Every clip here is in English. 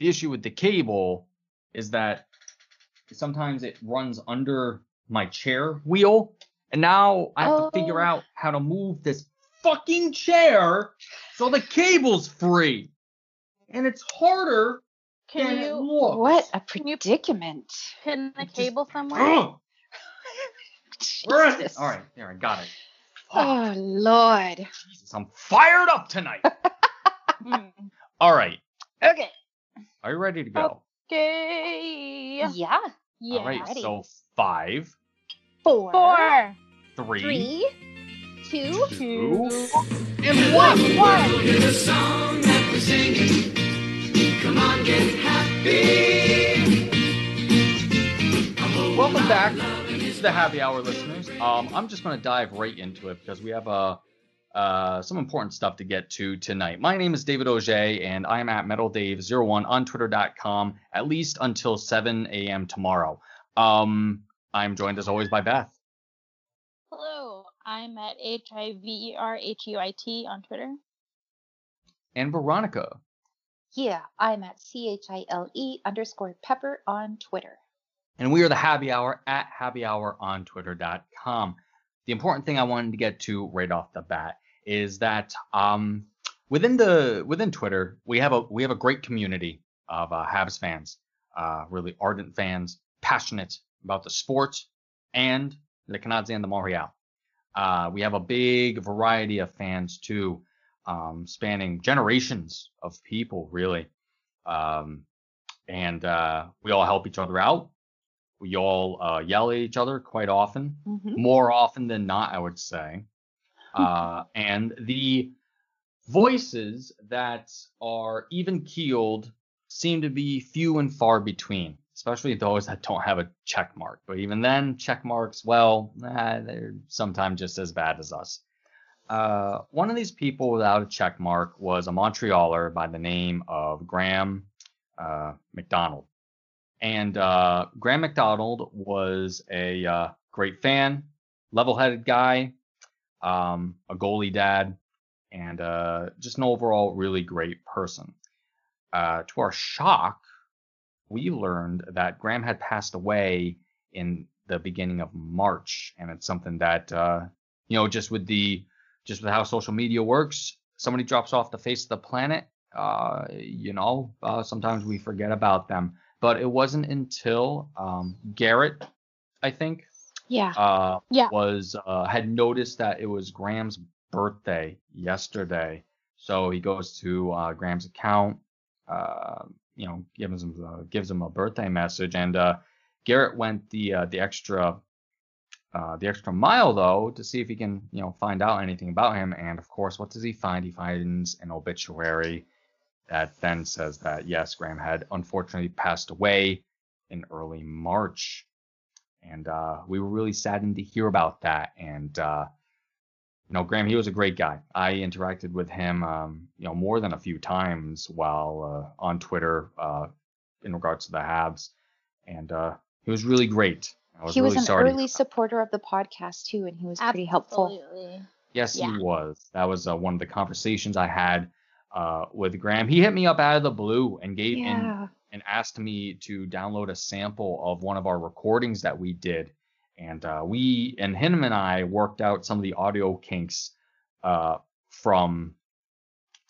the issue with the cable is that sometimes it runs under my chair wheel, and now I have to figure Oh. out how to move this fucking chair so the cable's free. And it's harder Can than it you looks. What a predicament. pin the It just- cable somewhere? Ugh. Where is it? Jesus. All right, there, I got it. Oh Lord. Jesus, I'm fired up tonight. All right, Okay. Are you ready to go? Okay. Yeah. Yeah. All right, ready. so five, Four. Four. three, Three. Two. two, Two. and one. One. Here's a song that we're singing. Come on, get happy. Welcome back to the Happy Hour listeners. Um, I'm just going to dive right into it because we have uh, uh, some important stuff to get to tonight. My name is David Auger, and I am at MetalDave01 on Twitter.com at least until 7 a.m. tomorrow. Um, I'm joined as always by Beth. Hello. I'm at H I V E R H U I T on Twitter. and Veronica. Yeah, I'm at C H I L E underscore pepper on Twitter. And we are the Happy Hour at Happy Hour on Twitter.com. The important thing I wanted to get to right off the bat is that um, within the within Twitter we have a we have a great community of uh, Habs fans, uh, really ardent fans, passionate about the sport and the Canadiens and the Montreal. Uh, we have a big variety of fans too, um, spanning generations of people really, um, and uh, we all help each other out. We all uh, yell at each other quite often, Mm-hmm. more often than not, I would say. Uh, and the voices that are even keeled seem to be few and far between, especially those that don't have a check mark. But even then, check marks, well, they're sometimes just as bad as us. Uh, one of these people without a check mark was a Montrealer by the name of Graham uh, McDonald. And uh, Graham McDonald was a uh, great fan, level headed guy, um, a goalie dad, and uh, just an overall really great person. Uh, to our shock, we learned that Graham had passed away in the beginning of March, and it's something that uh, you know, just with the just with how social media works, somebody drops off the face of the planet, uh, you know, uh, sometimes we forget about them. But it wasn't until um, Garrett, I think, Yeah. uh, Yeah. was uh, had noticed that it was Graham's birthday yesterday, so he goes to uh, Graham's account, uh, you know, gives him uh, gives him a birthday message, and uh, Garrett went the uh, the extra uh, the extra mile though to see if he can you know find out anything about him, and of course, what does he find? He finds an obituary that then says that yes, Graham had unfortunately passed away in early March and uh, we were really saddened to hear about that. And uh, you know, Graham, he was a great guy. I interacted with him, um, you know, more than a few times while uh, on Twitter uh, in regards to the Habs, and uh, he was really great. I was he was really an sorry. to hear early about- supporter of the podcast too, and he was pretty helpful. Absolutely. Yes, Yeah. he was. That was uh, one of the conversations I had uh, with Graham. He hit me up out of the blue and gave and Yeah. and asked me to download a sample of one of our recordings that we did. And uh, we and him and I worked out some of the audio kinks uh, from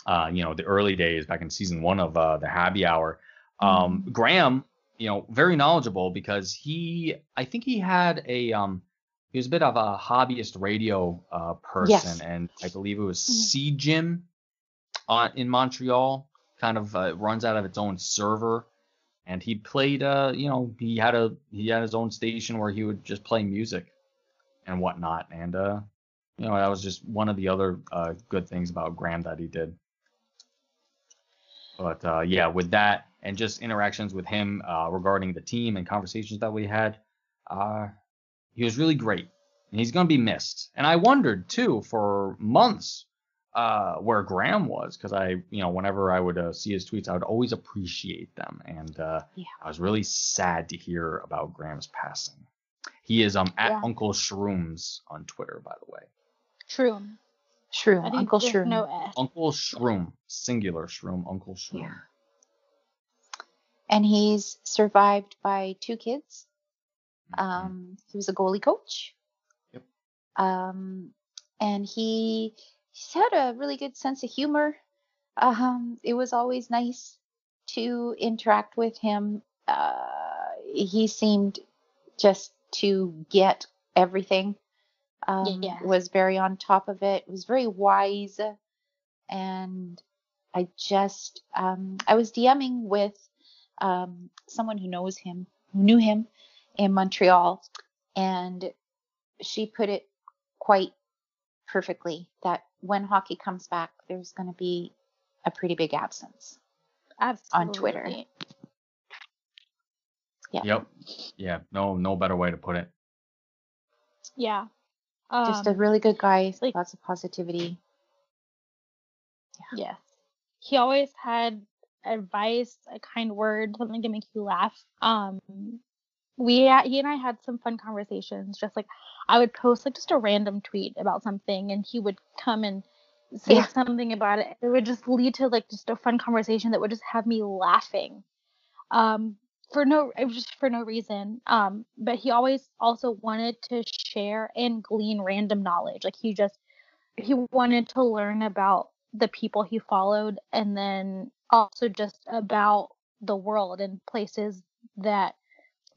uh, you know the early days back in season one of uh, the Happy Hour. Um, Graham, you know, very knowledgeable because he, I think he had a um, he was a bit of a hobbyist radio uh, person, Yes. and I believe it was Mhm. C Gym uh, in Montreal. Kind of uh, runs out of its own server, and he played. Uh, you know, he had a he had his own station where he would just play music and whatnot, and uh, you know, that was just one of the other uh, good things about Graham that he did. But uh, yeah, with that and just interactions with him uh, regarding the team and conversations that we had, uh, he was really great. And he's going to be missed. And I wondered too for months uh, where Graham was because I, you know, whenever I would uh, see his tweets, I would always appreciate them. And uh, Yeah. I was really sad to hear about Graham's passing. He is um at Yeah. Uncle Shrooms on Twitter, by the way. True. Shroom, I Uncle Shroom. no S. Uncle Shroom, singular Shroom, Uncle Shroom. Yeah. and he's survived by two kids. Mhm. Um, he was a goalie coach. Yep. Um, and he he's had a really good sense of humor. Um, it was always nice to interact with him. Uh, he seemed just to get everything. Um, Yeah. Was very on top of it. Was very wise, and I just um, I was DMing with um, someone who knows him, who knew him in Montreal, and she put it quite perfectly that when hockey comes back, there's going to be a pretty big absence. Absolutely. Twitter. Yeah. Yep. Yeah. No. No better way to put it. Yeah. Just a Um, really good guy, like- lots of positivity. Yes. He always had advice, a kind word, something to make you laugh. Um, we he and I had some fun conversations. Just like I would post like just a random tweet about something, and he would come and say Yeah. something about it. It would just lead to like just a fun conversation that would just have me laughing. Um, for no, it was just for no reason. Um, but he always also wanted to share and glean random knowledge. Like he just he wanted to learn about the people he followed and then also just about the world and places that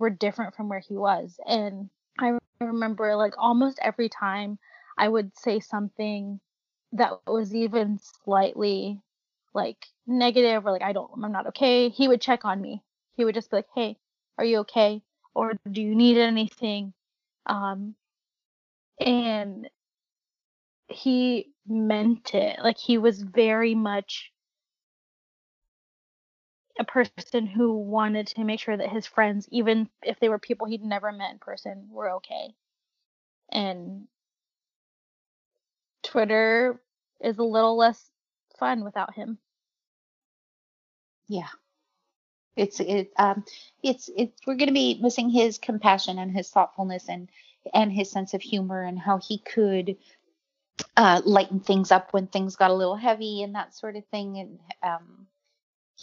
were different from where he was and i remember like almost every time i would say something that was even slightly like negative or like i don't i'm not okay he would check on me. He would just be like hey are you okay? Or do you need anything? Um and he meant it. Like he was very much a person who wanted to make sure that his friends, even if they were people he'd never met in person, were okay. And Twitter is a little less fun without him. Yeah. It's it um it's it's we're gonna be missing his compassion and his thoughtfulness and and his sense of humor and how he could uh lighten things up when things got a little heavy and that sort of thing and um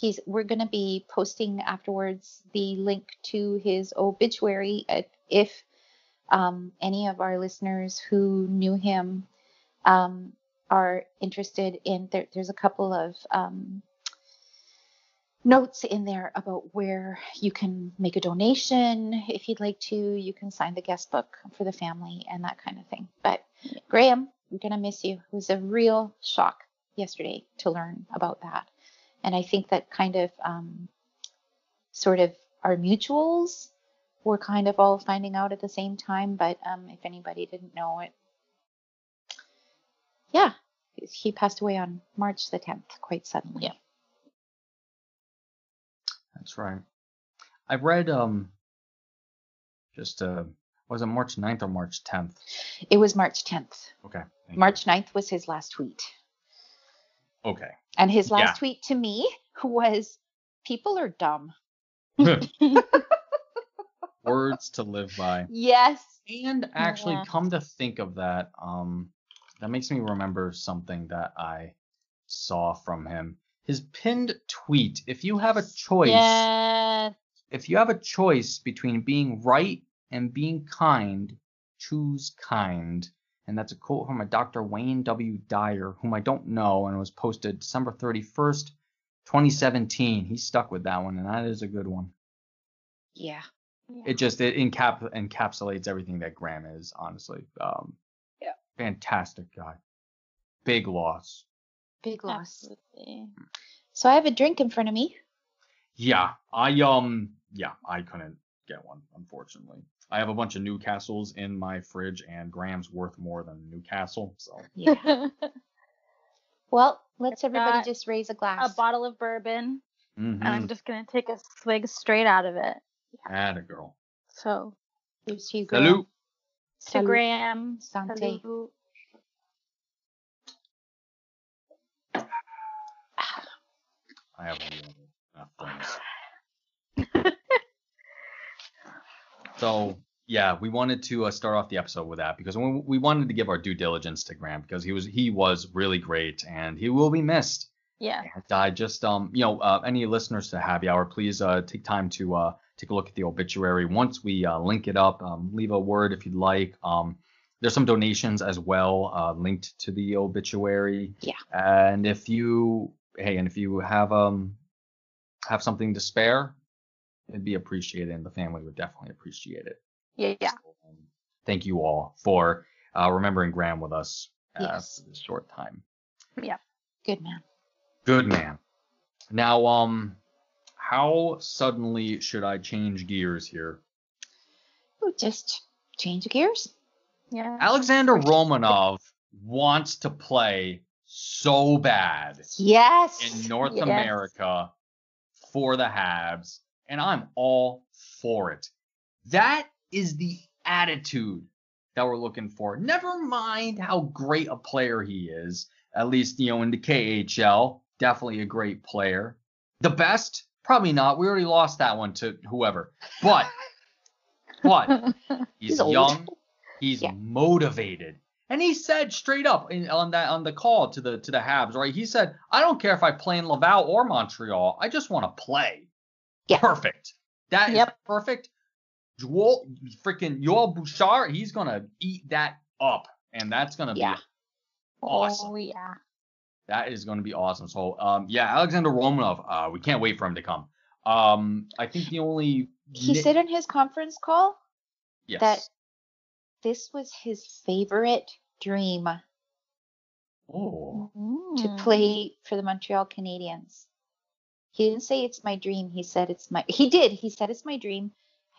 he's we're gonna be posting afterwards the link to his obituary uh, if um any of our listeners who knew him um are interested in there, there's a couple of um notes in there about where you can make a donation if you'd like to. You can sign the guest book for the family and that kind of thing. But Graham, we're going to miss you. It was a real shock yesterday to learn about that. And I think that kind of um, sort of our mutuals were kind of all finding out at the same time. But um, if anybody didn't know it, yeah, he passed away on March the 10th quite suddenly. Yeah. That's right. I read um just uh was it March 9th or March 10th? It was March 10th. Okay. thank you. March 9th was his last tweet. Okay. And his last Yeah. tweet to me was people are dumb. Words to live by. Yes. And actually Yeah. come to think of that, um that makes me remember something that I saw from him. His pinned tweet, if you have a choice yes. if you have a choice between being right and being kind, choose kind. And that's a quote from a Dr. Wayne W. Dyer, whom I don't know, and it was posted December 31st, 2017. He stuck with that one, and that is a good one. Yeah. It just it encap encapsulates everything that Graham is, honestly. Um, Yeah. Fantastic guy. Big loss. Big loss. Absolutely. So I have a drink in front of me. Yeah, I um yeah, I couldn't get one, unfortunately. I have a bunch of Newcastles in my fridge and Graham's worth more than Newcastle, so Yeah. well, let's everybody just raise a glass. a bottle of bourbon, mhm. and I'm just gonna take a swig straight out of it. Atta girl. So Here's to you, Graham. Salute. to Salute. Graham, Sante. salute. I have enough so yeah, we wanted to uh, start off the episode with that because we, we wanted to give our due diligence to Graham because he was he was really great and he will be missed. Yeah. And I just um you know uh, any listeners to Happy Hour, please uh take time to uh take a look at the obituary. Once we uh, link it up, um, leave a word if you'd like. Um, there's some donations as well uh, linked to the obituary. Yeah. And if you hey, and if you have um have something to spare, it'd be appreciated, and the family would definitely appreciate it. Yeah. Yeah. So, um, thank you all for uh, remembering Graham with us uh, Yes. for this short time. Yeah. Good man. Good man. Now, um, how suddenly should I change gears here? Ooh, just change gears. Yeah. Alexander Romanov wants to play so bad Yes. in North Yes. America for the Habs, and I'm all for it. That is the attitude that we're looking for. Never mind how great a player he is, at least, you know, in the KHL, definitely a great player. The best? Probably not. We already lost that one to whoever. But, but he's, He's young, he's Yeah. motivated. And he said straight up in, on that on the call to the to the Habs, right? He said, "I don't care if I play in Laval or Montreal. I just want to play." Yeah. Perfect. That is Yep. perfect. Joel, freaking Joel Bouchard, he's gonna eat that up, and that's gonna Yeah. be awesome. Oh yeah. That is gonna be awesome. So, um, yeah, Alexander Romanov, uh, we can't wait for him to come. Um, I think the only He nit- said in his conference call yes. that this was his favorite dream oh, to play for the Montreal Canadiens. He didn't say it's my dream. He said it's my. He did. He said it's my dream.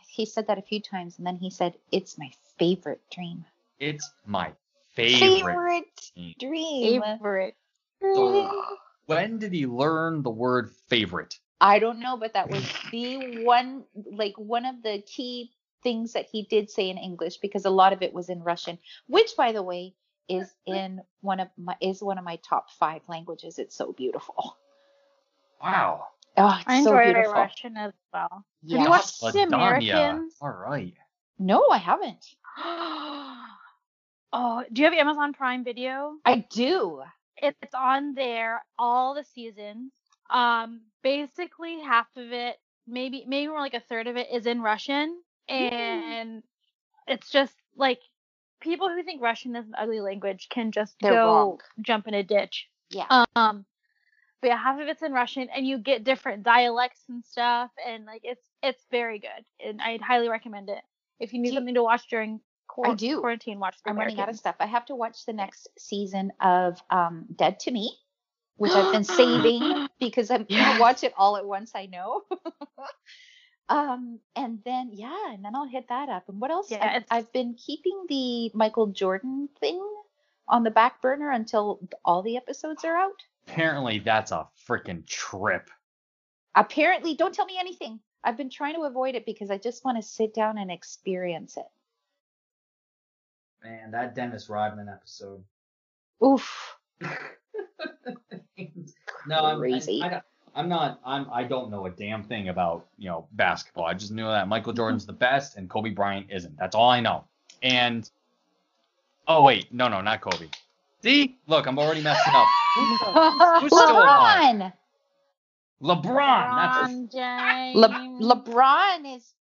He said that a few times, and then he said it's my favorite dream. it's my favorite. team. dream. Favorite. So, when did he learn the word favorite? I don't know, but that was the one, like one of the key things that he did say in English because a lot of it was in Russian, which, by the way, is in one of my is one of my top five languages. It's so beautiful. Wow. Oh, it's I so enjoyed beautiful. Russian as well. Yeah. Have you watched The Ladanya. Americans? All right. No, I haven't. oh, do you have Amazon Prime Video? I do. It's on there all the seasons. Um, basically half of it, maybe maybe more like a third of it, is in Russian, and it's just like people who think Russian is an ugly language can just They're go wrong. jump in a ditch. Yeah. Um, but yeah, half of it's in Russian, and you get different dialects and stuff, and like it's it's very good, and I'd highly recommend it if you need Do you- something to watch during I do. quarantine. Watch The I'm running out of stuff. I have to watch the next season of um, Dead to Me, which I've been saving because I'm Yes. gonna watch it all at once. I know. um, and then yeah, and then I'll hit that up. And what else? Yeah, I've, I've been keeping the Michael Jordan thing on the back burner until all the episodes are out. Apparently, that's a freaking trip. Apparently, don't tell me anything. I've been trying to avoid it because I just want to sit down and experience it. Man, that Dennis Rodman episode. Oof. no, I'm, Crazy. I, I, don't- I'm not. I'm. I don't know a damn thing about you know basketball. I just knew that Michael mm-hmm. Jordan's the best and Kobe Bryant isn't. That's all I know. And oh wait, no, no, not Kobe. See, look, I'm already messing up. Who's still alive? LeBron. LeBron. That's LeBron Le- LeBron is.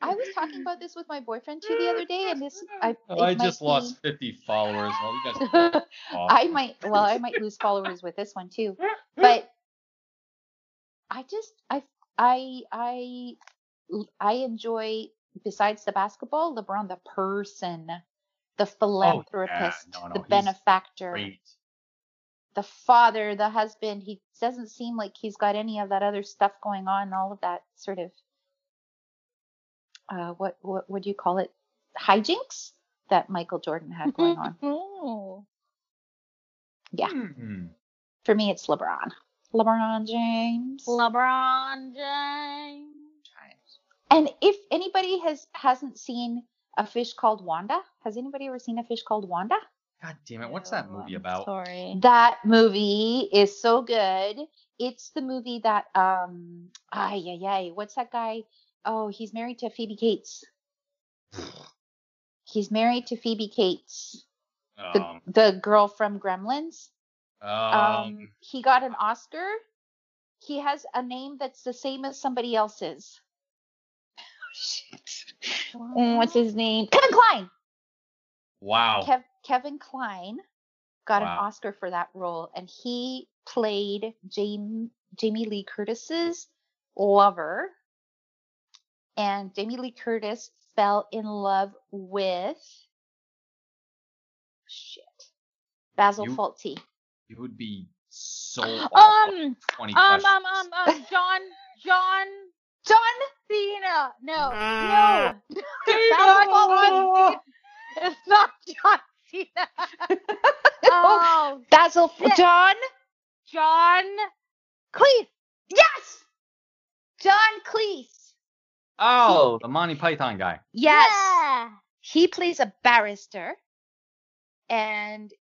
I was talking about this with my boyfriend too the other day, and this I. Oh, I just be- lost 50 followers. Well, you guys. I might. Well, I might lose followers with this one too, but I just I I I I enjoy besides the basketball, LeBron the person, the philanthropist, Oh, no, no, the benefactor, Great. the father, the husband. He doesn't seem like he's got any of that other stuff going on. All of that sort of uh, what what would you call it? Hijinks that Michael Jordan had going on. Oh. Yeah. Hmm. For me, it's LeBron. LeBron James. LeBron James. and if anybody has hasn't seen a fish called Wanda, has anybody ever seen a fish called Wanda? God damn it. What's that movie about? Sorry. That movie is so good. It's the movie that um ay ay ay, what's that guy? Oh, he's married to Phoebe Cates. He's married to Phoebe Cates, Um, the girl from Gremlins. Um, he got an Oscar. He has a name that's the same as somebody else's. Mm, What's his name? Kevin Kline. wow. Kev- Kevin Kline got an Oscar for that role, and he played Jamie Jamie Lee Curtis's lover. And Jamie Lee Curtis fell in love with shit Basil You- Fawlty. You would be so Um, 20 um, um, um, um, John, John John Cena. No, Ah. no. Basil Fawlty. It's not John Cena. oh, Basil Shit. John John Cleese. Yes, John Cleese. Oh, the Monty Python guy. Yes. Yeah. he plays a barrister and Perfect.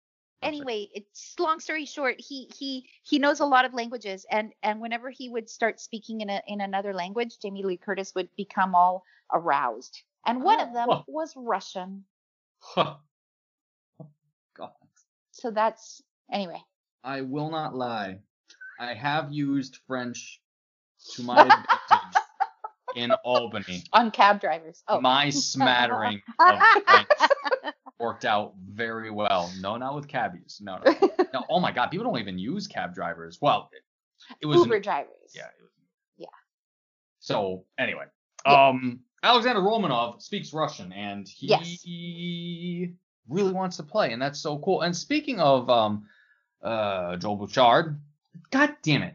Anyway it's long story short he he he knows a lot of languages and and whenever he would start speaking in a in another language jamie lee curtis would become all aroused and one of them Oh. was russian Huh. Oh, God. so that's anyway I will not lie. I have used French to my advantage in Albany. on cab drivers oh My smattering of French worked out very well. No, not with cabbies. No, no. no. Oh my God, people don't even use cab drivers. Well, it, it was an- uber drivers Yeah. It was, Yeah. So anyway, Yeah. um, Alexander Romanov speaks Russian, and he really wants to play, and that's so cool. And speaking of um, uh, Joel Bouchard, God damn it,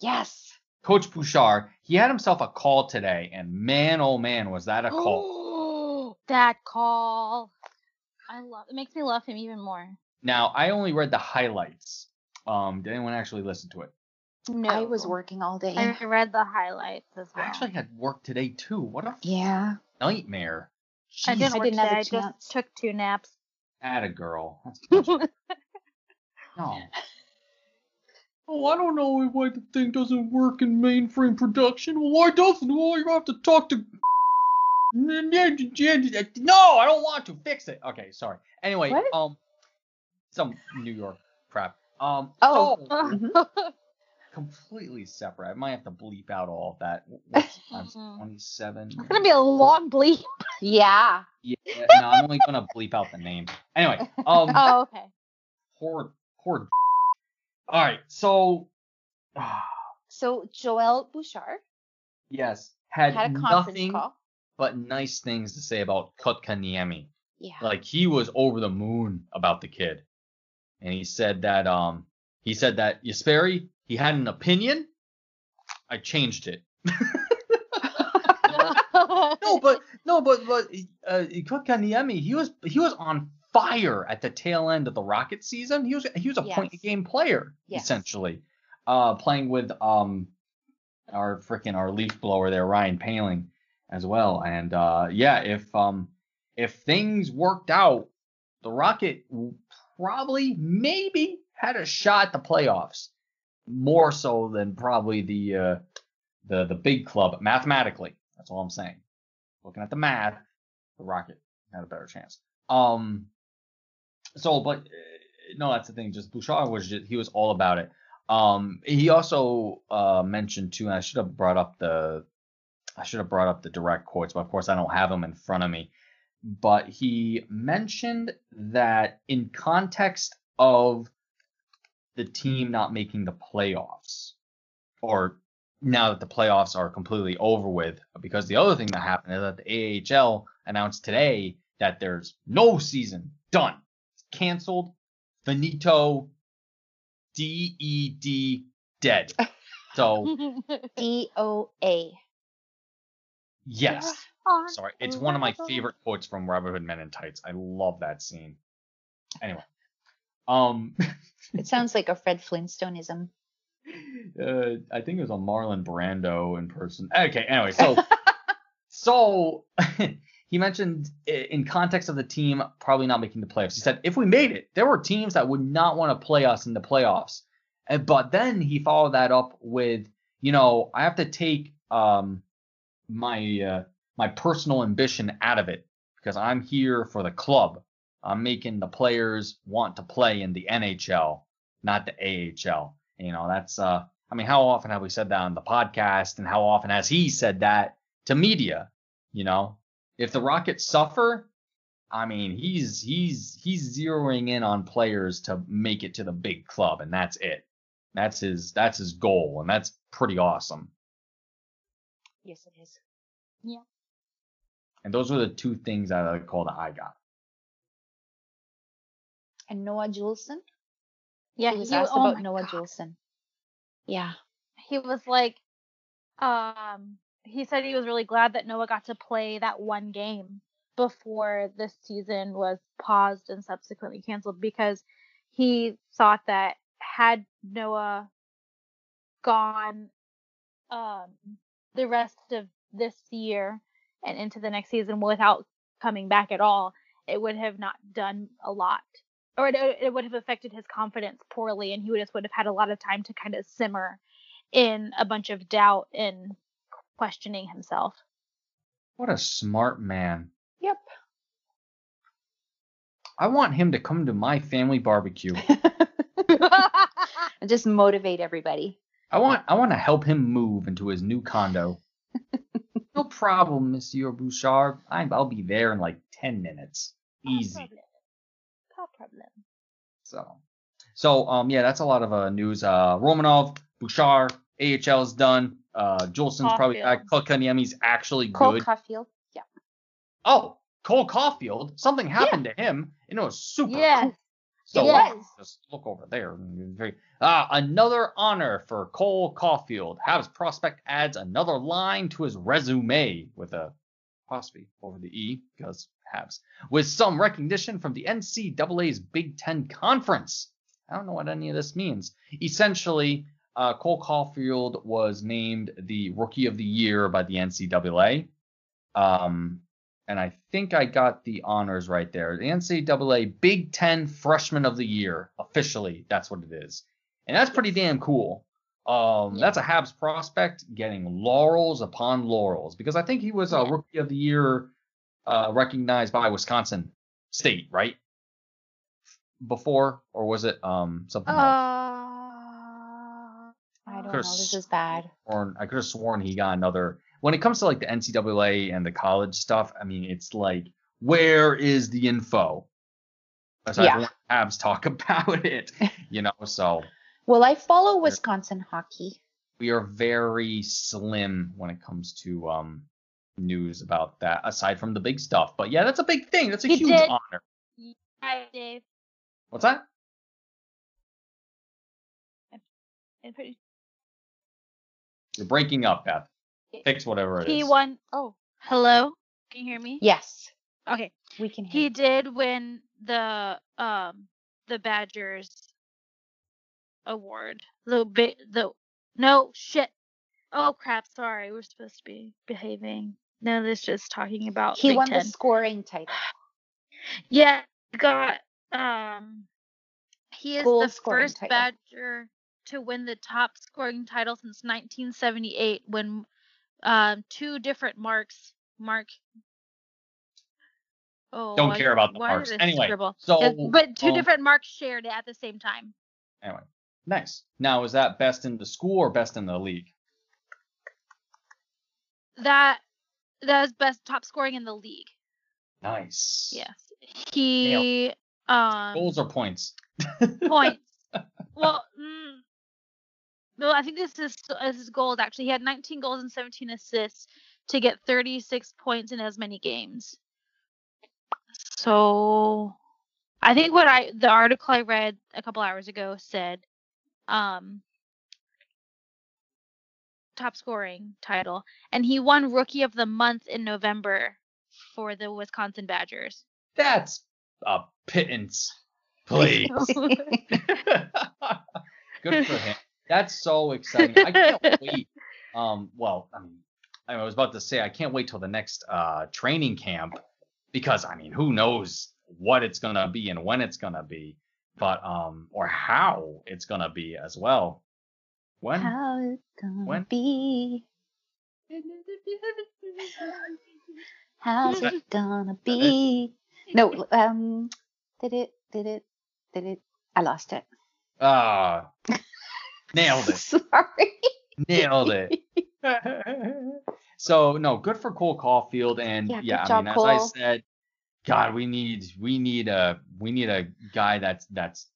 yes Coach Bouchard, he had himself a call today, and man, oh man, was that a call. That call. I love. It makes me love him even more. now, I only read the highlights. Um, did anyone actually listen to it? No, i was working all day I read the highlights as well. I actually had work today too. What a yeah nightmare. I didn't, I work didn't have a today, I chance. just took two naps. Atta girl. That's much- no. Oh, I don't know why the thing doesn't work in mainframe production. Well, why doesn't? Well, you have to talk to. No, I don't want to fix it. Okay, sorry. Anyway, What? um, some New York crap. Um, Oh. so, Mhm. completely separate. I might have to bleep out all of that. What's times Mhm. 27? It's gonna be a long bleep. yeah Yeah, no, I'm only gonna bleep out the name. Anyway, um, Oh, okay. poor, poor. All right, so so joel bouchard yes, had, had a conference nothing call but nice things to say about Kotkaniemi. yeah Like he was over the moon about the kid, and he said that um he said that Jesperi he had an opinion. I changed it. no, but no, but but uh, Kotkaniemi he was he was on fire at the tail end of the Rocket season. He was he was a point game player Yes. essentially, uh, playing with um our freaking our leaf blower there, Ryan Poehling, as well. And uh, yeah, if um if things worked out, the Rocket probably maybe had a shot at the playoffs, more so than probably the uh, the the big club mathematically. That's all I'm saying. Looking at the math, the Rocket had a better chance. Um. So, but uh, no, that's the thing. Just Bouchard was just, he was all about it. Um. He also uh mentioned too. And I should have brought up the I should have brought up the direct quotes, but of course I don't have them in front of me. But he mentioned that in context of the team not making the playoffs, or now that the playoffs are completely over with, because the other thing that happened is that the AHL announced today that there's no season done, it's canceled, finito, D E D dead. So D-O-A. Yes, sorry, it's one of my favorite quotes from Robin Hood Men in Tights. I love that scene. Anyway, um, It sounds like a Fred Flintstoneism. uh, I think it was a Marlon Brando in person. Okay, anyway, so so he mentioned in context of the team probably not making the playoffs. He said if we made it, there were teams that would not want to play us in the playoffs. And but then he followed that up with, you know, I have to take um my uh, my personal ambition out of it because I'm here for the club. I'm making the players want to play in the NHL not the AHL. You know, that's uh I mean, how often have we said that on the podcast and how often has he said that to media? You know, if the Rockets suffer, I mean, he's he's he's zeroing in on players to make it to the big club and that's it. That's his that's his goal and that's pretty awesome. Yes, it is. Yeah. And those were the two things that I call the I got. And Noah Juulsen. Yeah, he was he- asked oh about Noah God. Juulsen. Yeah. he was like um he said he was really glad that Noah got to play that one game before this season was paused and subsequently canceled because he thought that had Noah gone um the rest of this year and into the next season without coming back at all, it would have not done a lot. Or it, it would have affected his confidence poorly, and he would just would have had a lot of time to kind of simmer in a bunch of doubt and questioning himself. What a smart man. Yep. I want him to come to my family barbecue. And just motivate everybody. I want I want to help him move into his new condo. no problem, Monsieur Bouchard. I, I'll be there in like 10 minutes. Easy. No problem. No problem. So, so um, yeah, that's a lot of uh, news. Uh, Romanov, Bouchard, AHL is done. Uh, Juulsen's probably back. Kotkaniemi's actually Cole good. Caufield. Yeah. oh, Cole Caufield. Something happened to him, and it was super Yes. cool. So Yes. just look over there. Ah, another honor for Cole Caufield. Habs prospect adds another line to his resume with a apostrophe over the e because Habs with some recognition from the NCAA's Big Ten Conference. I don't know what any of this means. Essentially, uh, Cole Caufield was named the Rookie of the Year by the NCAA. Um, and I think I got the honors right there. The NCAA Big Ten Freshman of the Year, officially, that's what it is, and that's pretty damn cool. Um, Yeah. that's a Habs prospect getting laurels upon laurels because I think he was a Rookie of the Year, uh, recognized by Wisconsin State, right? Before, or was it um something else? Uh, I don't know. This is bad. Or I could have sworn he got another. When it comes to like the NCAA and the college stuff, I mean, it's like, where is the info? Aside Yeah. from Habs talk about it, you know. So Well, I follow Wisconsin hockey. we are very slim when it comes to um news about that, aside from the big stuff. But yeah, that's a big thing. That's a He huge did. honor. Hi, Dave. What's that? You're breaking up, Beth. Fix whatever it is. He won. Oh, hello. Can you hear me? Yes, Okay. we can hear. He you. did win the um the Badgers award. The big the no shit. Oh crap! Sorry, we're supposed to be behaving. No, this just talking about He Big won Ten. the scoring title. Yeah, he got um he is Goal the first title. Badger to win the top scoring title since 1978 when um two different marks mark Oh, Don't why- care about the marks. Anyway, scribble? so, but two um, different marks shared at the same time. Anyway, nice. Now, is that best in the school or best in the league? That that is best top scoring in the league. Nice. Yes. He um Goals or points? points. well, mm, no, I think this is this is goals actually. He had 19 goals and 17 assists to get 36 points in as many games. So, I think what I the article I read a couple hours ago said, um, top scoring title, and he won Rookie of the Month in November for the Wisconsin Badgers. That's a pittance. Please. Good for him. That's so exciting. I can't wait. Um, well, I mean, I was about to say I can't wait till the next uh training camp because I mean, who knows what it's gonna be and when it's gonna be, but um, or how it's gonna be as well. When? How it's gonna When? be? How's it gonna be? No, um, did it? Did it? Did it? I lost it. Ah, nailed it. Sorry. Nailed it. so no, good for Cole Caufield, and Yeah, yeah, I job, mean, as I said, God, we need we need a we need a guy that's that's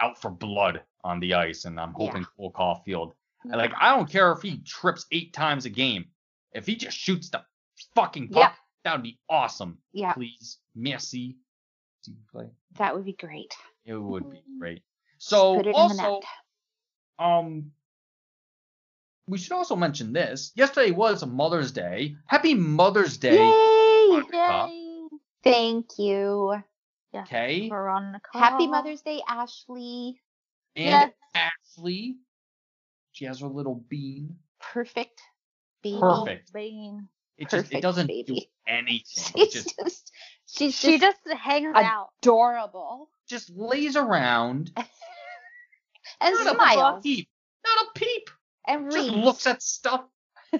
out for blood on the ice, and I'm hoping Yeah. Cole Caufield. and, Like I don't care if he trips eight times a game, if he just shoots the fucking puck, Yeah. that would be awesome. Yeah, Please, merci. Do you play? that would be great. It would be mm-hmm. great. So also. Um, we should also mention this. Yesterday was Mother's Day. Happy Mother's Day. Yay! Yay. Thank you. Okay. Veronica. Happy Mother's Day, Ashley. And Yes. Ashley, she has her little bean. Perfect baby. Perfect. Bean. It just it doesn't do baby. anything. It She's just just, she's She just just hangs ad- out. adorable just lays around. and not a smiles peep. Not a peep. and Just reads. looks at stuff.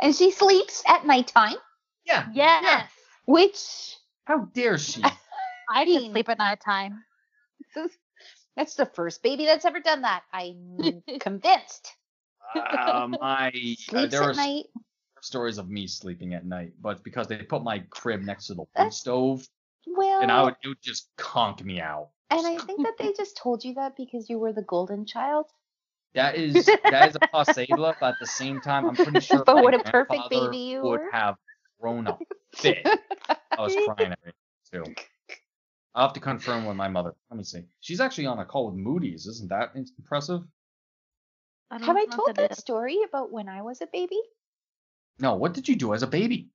and she sleeps at nighttime, Yeah. Yes. which How dare she? I Mean. can sleep at nighttime. that's the first baby that's ever done that. I'm convinced. uh, my uh, there are night. stories of me sleeping at night, but because they put my crib next to the wood stove, Well, and I would it would just conk me out. And I think that they just told you that because you were the golden child. That is that is a possible, but at the same time, I'm pretty sure But my what a perfect baby you would were. have thrown a fit. I was crying every too. I'll have to confirm with my mother. Let me see. She's actually on a call with Moody's. Isn't that impressive? I Have I told that, that is. story about when I was a baby? No. What did you do as a baby?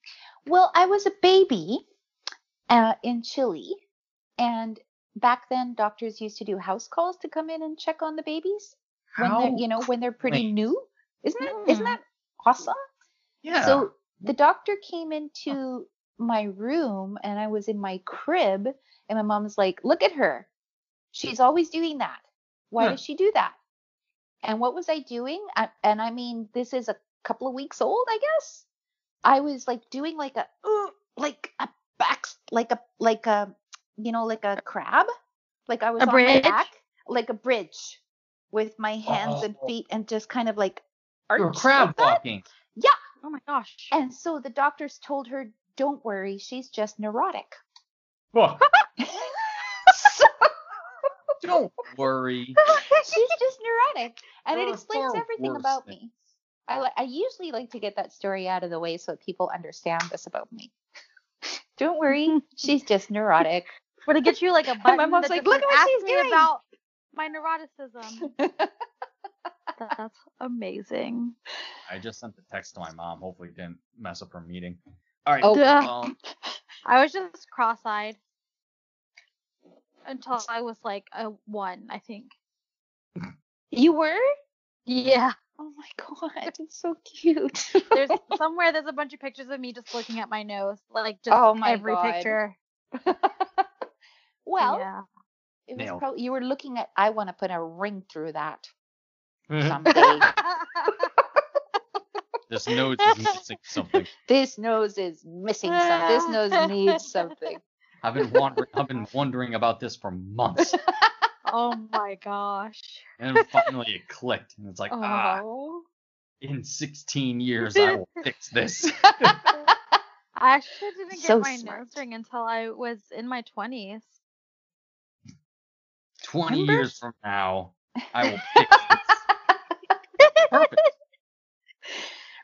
Well, I was a baby uh, in Chile, and back then doctors used to do house calls to come in and check on the babies when they're, you know, when they're pretty quaint. new. Isn't that isn't Hmm. that awesome? Yeah. So the doctor came into my room, and I was in my crib, and my mom's like, "Look at her, she's always doing that. Why Huh. does she do that?" And what was I doing? I, and I mean, this is a couple of weeks old, I guess. I was like doing like a like a back like a like a you know like a crab, like I was on my back, like a bridge, with my hands and Oh. feet, and just kind of like you were arched crab like that. walking. Oh my gosh. And so the doctors told her, "Don't worry, she's just neurotic." Whoa, So don't worry. she's just neurotic, and There it explains everything about things. me. I li- I usually like to get that story out of the way so that people understand this about me. Don't worry, she's just neurotic. Would it get you like a button? my mom's that like, "Look at what she's me doing." about my neuroticism? That's amazing. I just sent the text to my mom. Hopefully, it didn't mess up her meeting. All right. Oh. Duh. Um, I was just cross-eyed until I was like a one, I think. you were? Yeah. Oh my god, it's so cute. There's somewhere there's a bunch of pictures of me just looking at my nose, like just Oh my every God. picture. Well, yeah. it was Nailed. probably you were looking at. I want to put a ring through that this nose is missing something. this nose is missing something. This nose needs something. I've been wondering. I've been wondering about this for months, oh my gosh. and finally it clicked, and it's like, ah, Oh. in 16 years I will fix this. I actually didn't get So my smart. nose ring until I was in my 20s. 20 Remember? years from now, I will fix this. Perfect.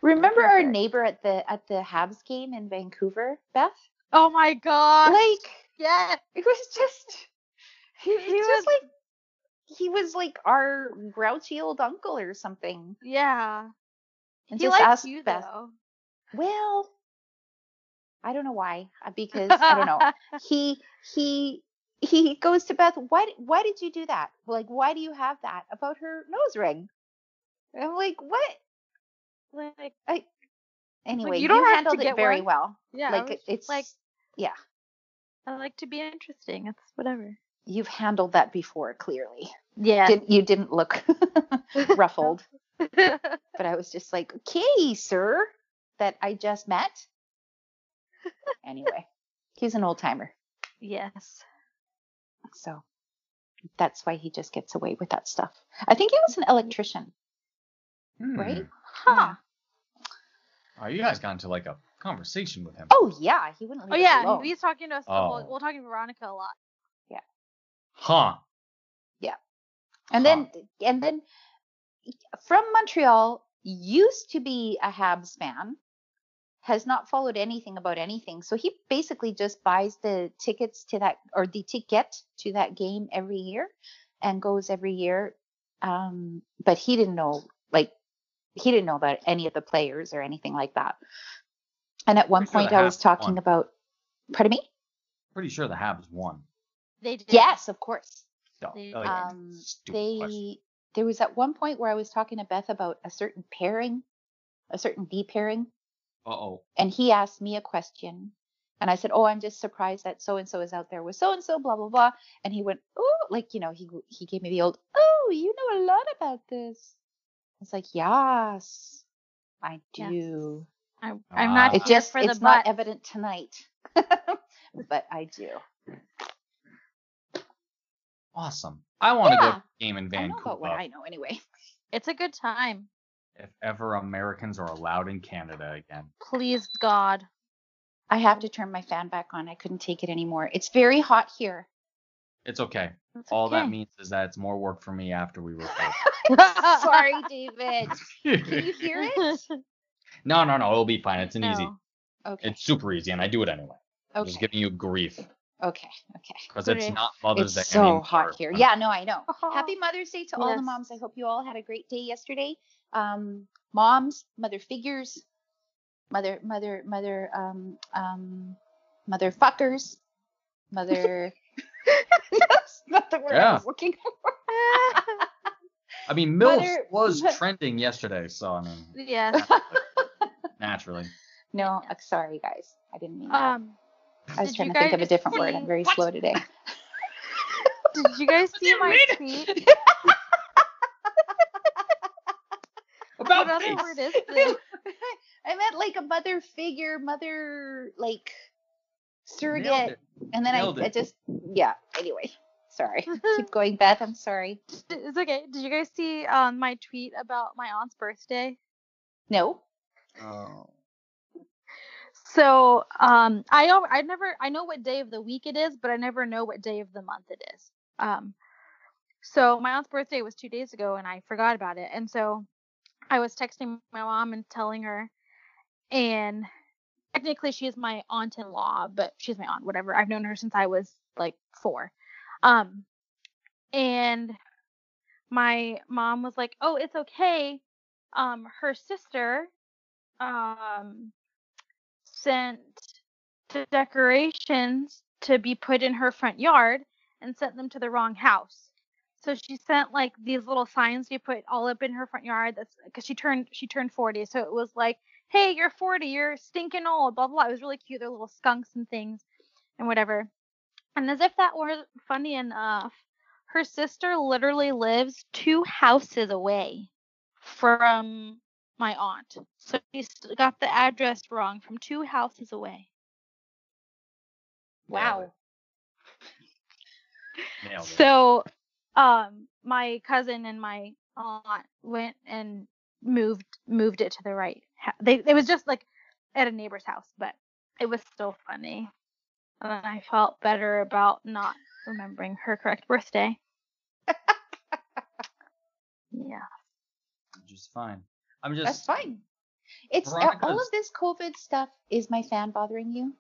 Remember our neighbor at the at the Habs game in Vancouver, Beth? Oh my god. Like yeah, it was just he, He he was was- like he was like our grouchy old uncle or something. Yeah. And he just likes asked you Beth, though. well, I don't know why, uh, because I don't know. He he he goes to Beth. Why why did you do that? Like why do you have that about her nose ring? And I'm like, what? like, I. Anyway, you don't have to handled it very one. well. yeah. Like it's like yeah, I like to be interesting. It's whatever. you've handled that before. Clearly, Yeah. didn't you didn't look ruffled, but I was just like, okay, sir, that I just met. Anyway, he's an old timer, yes. So that's why he just gets away with that stuff. I think he was an electrician, Hmm. right? Huh. Oh, you guys got into like a conversation with him. Oh yeah, he wouldn't Oh leave us yeah, alone. he's talking to us. Oh. Well, we're talking to Veronica a lot. Yeah. Huh. Yeah, and Huh. then and then from Montreal used to be a Habs fan, has not followed anything about anything. So he basically just buys the tickets to that or the ticket to that game every year and goes every year. Um, but he didn't know like he didn't know about any of the players or anything like that. And at one Pretty sure point the I was talking won. about pardon me? Pretty sure the Habs won. They did. Yes, of course. So, They- um, they question. there was at one point where I was talking to Beth about a certain pairing, a certain D pairing, Uh-oh. and he asked me a question, and I said, "Oh, I'm just surprised that so and so is out there with so and so, blah blah blah," and he went, "Oh, like you know, he he gave me the old, oh, you know a lot about this." I was like, "Yes, I Yes. do." I'm, I'm not Ah. It here just for it's the not evident tonight, but I do. Awesome. I want to go to a game in I know about what I know anyway. It's a good time. If ever Americans are allowed in Canada again. Please God. I have to turn my fan back on. I couldn't take it anymore. It's very hot here. It's okay. It's All that means is that it's more work for me after we record. Sorry, David. Can you hear it? no, no, no. It'll be fine. It's an easy. Okay. It's super easy, and I do it anyway. Okay. I'm just giving you grief Okay. Okay. because it's not Mother's It's Day so anymore. hot here. Yeah, no, I know. Happy Mother's Day to all the moms. I hope you all had a great day yesterday. Um, moms, mother figures, mother, mother, mother, um, um, motherfuckers, mother. That's not the word I Yeah. was looking for. I mean, MILF Mother- was but- trending yesterday, so I mean, yes. naturally. No, sorry guys. I didn't mean that. Um, I was trying you to think of a guys different word. I'm very What? slow today. did you guys see my tweet? About what other word is this? I meant like a mother figure, mother like surrogate, and then I, I just yeah. Anyway, sorry. Keep going, Beth. I'm sorry. It's okay. Did you guys see um, my tweet about my aunt's birthday? No. Oh. So um, I I never I know what day of the week it is, but I never know what day of the month it is. Um, so my aunt's birthday was two days ago, and I forgot about it. And so I was texting my mom and telling her, and technically she is my aunt-in-law, but she's my aunt, whatever. I've known her since I was like four. Um, and my mom was like, "Oh, it's okay. Um, her sister, um." sent the decorations to be put in her front yard and sent them to the wrong house. So she sent like these little signs you put all up in her front yard. That's because she turned she turned 40. So it was like, hey, you're 40, you're stinking old, blah blah. blah. It was really cute. They're little skunks and things and whatever. And as if that weren't funny enough, her sister literally lives two houses away from my aunt. So she got the address wrong from two houses away. Wow. It. So, um, my cousin and my aunt went and moved moved it to the right. ha- They it was just like at a neighbor's house, but it was still funny. And then I felt better about not remembering her correct birthday. yeah. Just fine. I'm just. That's fine. It's uh, all of this COVID stuff. Is my fan bothering you?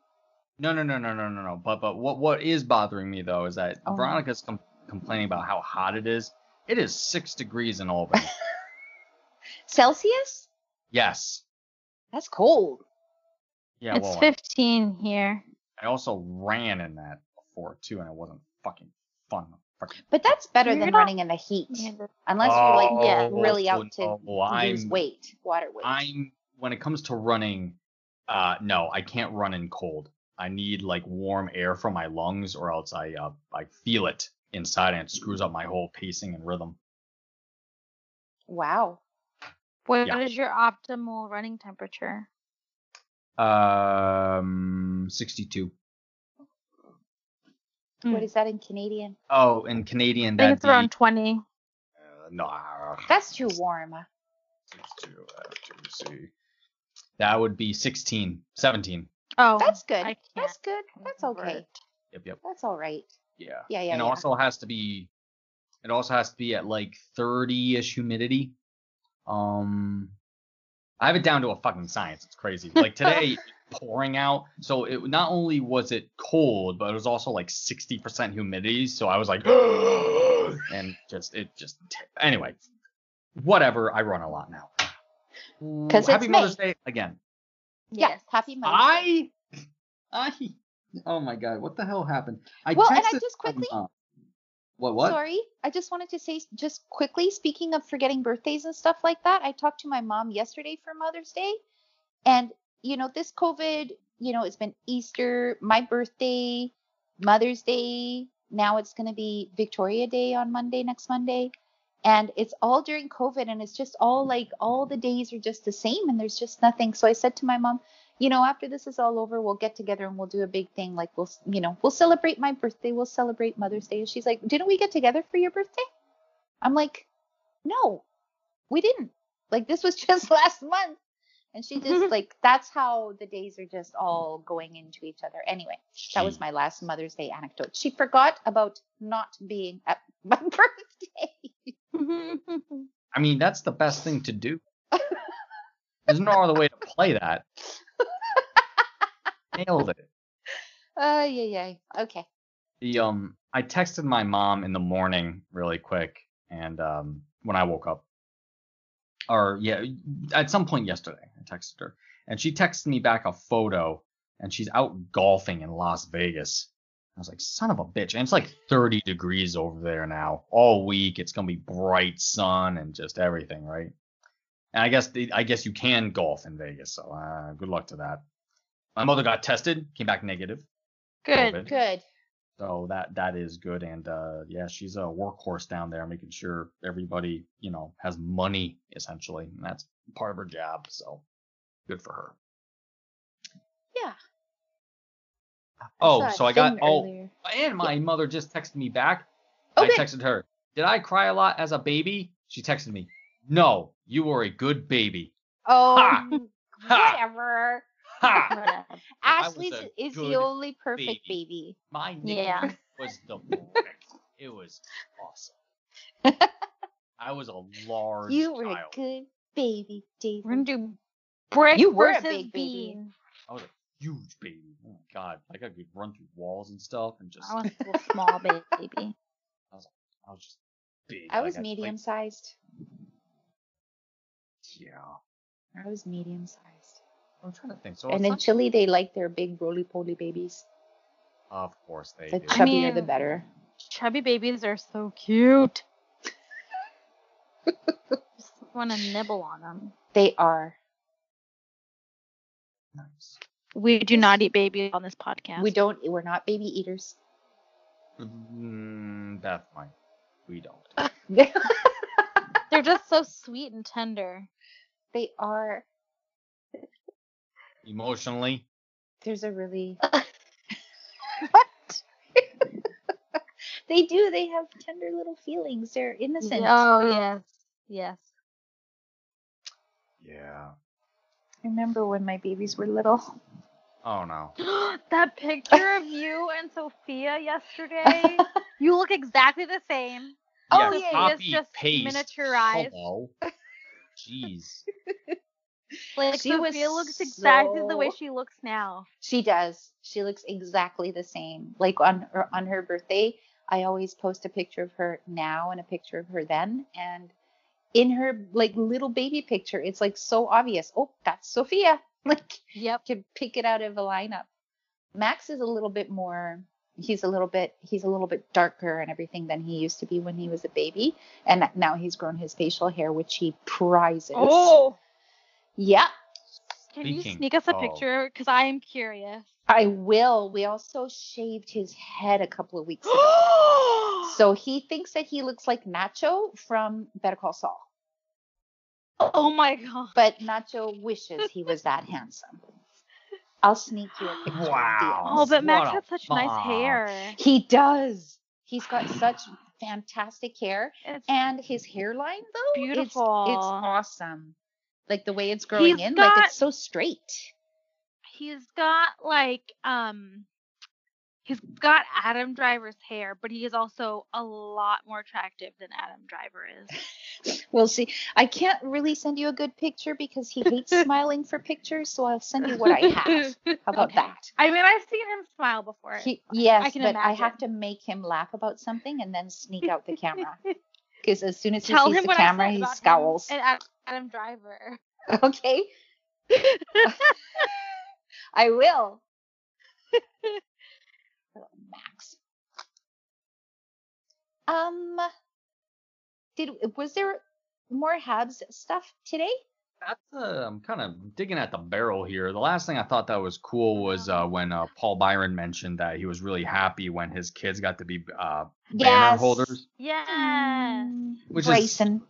No, no, no, no, no, no, no. But but what what is bothering me though is that Oh, no. Veronica's com- complaining about how hot it is. It is six degrees in Albany. Celsius? yes. That's cold. Yeah. it's well, 15 here. I also ran in that before too, and it wasn't fucking fun. Fucking. But that's better You're than not- running in the heat. Yeah, the- Unless you're like yeah, really out to no, lose I'm, weight, water weight. I'm when it comes to running, uh, no, I can't run in cold. I need like warm air from my lungs, or else I uh, I feel it inside and it screws up my whole pacing and rhythm. Wow. What Yeah. is your optimal running temperature? Um, 62. What Hmm. is that in Canadian? Oh, in Canadian, I think it's around be, 20. uh, no. That's too warm. Two, uh, see. That would be 16, 17. Oh, That's good. That's good. That's okay. Yep, yep. That's all right. Yeah. Yeah, yeah, and yeah. also has to be it also has to be at like 30ish humidity. Um I have it down to a fucking science. It's crazy. Like today pouring out. So it not only was it cold, but it was also like 60% humidity, so I was like and just it just anyway. Whatever, I run a lot now. 'Cause Happy it's Mother's May. Day again. Yeah. Yes. Happy Mother's Day. I I oh my god, what the hell happened? I Well, and I just quickly- mom. What what? Sorry, I just wanted to say just quickly. Speaking of forgetting birthdays and stuff like that, I talked to my mom yesterday for Mother's Day, and you know this COVID, you know, it's been Easter, my birthday, Mother's Day. Now it's going to be Victoria Day on Monday, next Monday, and it's all during COVID, and it's just all like all the days are just the same, and there's just nothing. So I said to my mom, you know, after this is all over, we'll get together and we'll do a big thing. Like we'll, you know, we'll celebrate my birthday. We'll celebrate Mother's Day. And she's like, didn't we get together for your birthday? I'm like, no, we didn't. Like this was just last month. And she just like, that's how the days are just all going into each other. Anyway, that was my last Mother's Day anecdote. She forgot about not being at my birthday. I mean, that's the best thing to do. There's no other way to play that. Nailed it. Uh, yeah, yeah. Okay. The um, I texted my mom in the morning really quick, and um, when I woke up, or yeah, at some point yesterday, I texted her, and she texted me back a photo, and she's out golfing in Las Vegas. I was like, son of a bitch, and it's like 30 degrees over there now, all week. It's gonna be bright sun and just everything, right? And I guess I guess you can golf in Vegas, so uh, good luck to that. My mother got tested, came back negative. Good. COVID. Good. So that that is good, and uh, yeah, she's a workhorse down there, making sure everybody you know has money essentially, and that's part of her job. So good for her. Yeah. Oh, a so I got thing oh, and my mother just texted me back. Oh, I texted her. Did I cry a lot as a baby? She texted me. No, you were a good baby. Oh! Ha! whatever. Ha! Uh, Whatever. Ashley is the only perfect baby. baby. My nickname Yeah. was the brick. It was awesome. I was a large You were child. a good baby, David. We're gonna do brick You were a versus big baby. bean. I was a huge baby. Oh my god, like I could run through walls and stuff, and just I was a small baby. I was just big. I like, was had, like- medium sized. yeah, I was medium sized. I'm trying to think. So and in not- Chile, they like their big roly poly babies. of course they The do. I chubbier, the mean- better. Chubby babies are so cute. Just want to nibble on them. They are. Nice. We do not eat babies on this podcast. We don't. We're not baby eaters. Mm, that's fine. We don't. They're just so sweet and tender. they are. Emotionally, There's a really. What? They do. They have tender little feelings. They're innocent. Oh yes, yes. yeah. Remember when my babies were little? Oh no. that picture of you and Sophia yesterday. you look exactly the same. Oh, yeah, yeah, it's just paste. miniaturized. Hello. Jeez. Like She was Sophia looks exactly the way she looks now. She does. She looks exactly the same. Like on her on her birthday, I always post a picture of her now and a picture of her then. And in her like little baby picture, it's like so obvious. Oh, that's Sophia. Like Yep. can pick it out of a lineup. Max is a little bit more. He's a little bit. He's a little bit darker and everything than he used to be when he was a baby. And now he's grown his facial hair, which he prizes. Oh. Yeah. Can you sneak us a of- picture? Because I am curious. I will. We also shaved his head a couple of weeks ago. So he thinks that he looks like Nacho from Better Call Saul. oh my god. But Nacho wishes he was that handsome. I'll sneak you a picture. Wow. Oh, but Max What a had such nice hair. He does. He's got such fantastic hair, It's and his hairline though, beautiful. It's, Beautiful. awesome. Like the way it's growing He's in, like it's so straight. he's got like um he's got Adam Driver's hair, but he is also a lot more attractive than Adam Driver is. We'll see. I can't really send you a good picture because he hates smiling for pictures, so I'll send you what I have. How about Okay. that? I mean, I've seen him smile before. He, yes, can but I have to make him laugh about something and then sneak out the camera. Because as soon as he Tell sees the camera, he scowls. And Ad- Adam Driver. Okay, I will. Max. Um, did was there more Habs stuff today? That's uh, I'm kind of digging at the barrel here. The last thing I thought that was cool was uh, when uh, Paul Byron mentioned that he was really happy when his kids got to be uh, banner Yes. holders. Yeah. Mm, Which is- Bryson.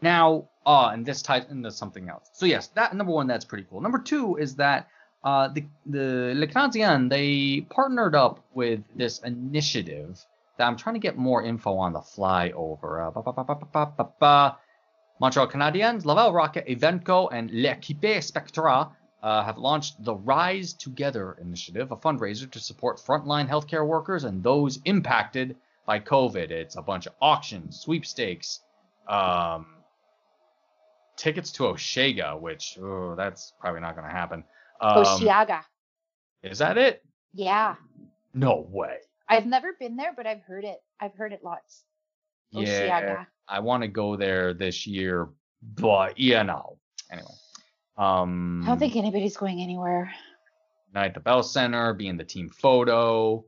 Now, ah, and this ties into something else. So yes, that number one, that's pretty cool. Number two is that uh, the the Le Canadien, they partnered up with this initiative that I'm trying to get more info on the fly over. Uh, Montreal Canadiens, Laval Rocket, Evenko, and L'Equipe Spectra uh, have launched the Rise Together initiative, a fundraiser to support frontline healthcare workers and those impacted by COVID. It's a bunch of auctions, sweepstakes, um, tickets to Osheaga, which oh, that's probably not going to happen. Um, Osheaga. Is that it? Yeah. No way. I've never been there, but I've heard it. I've heard it lots. Yeah, I want to go there this year, but you know. Anyway, um, I don't think anybody's going anywhere. night at the Bell Center, being the team photo.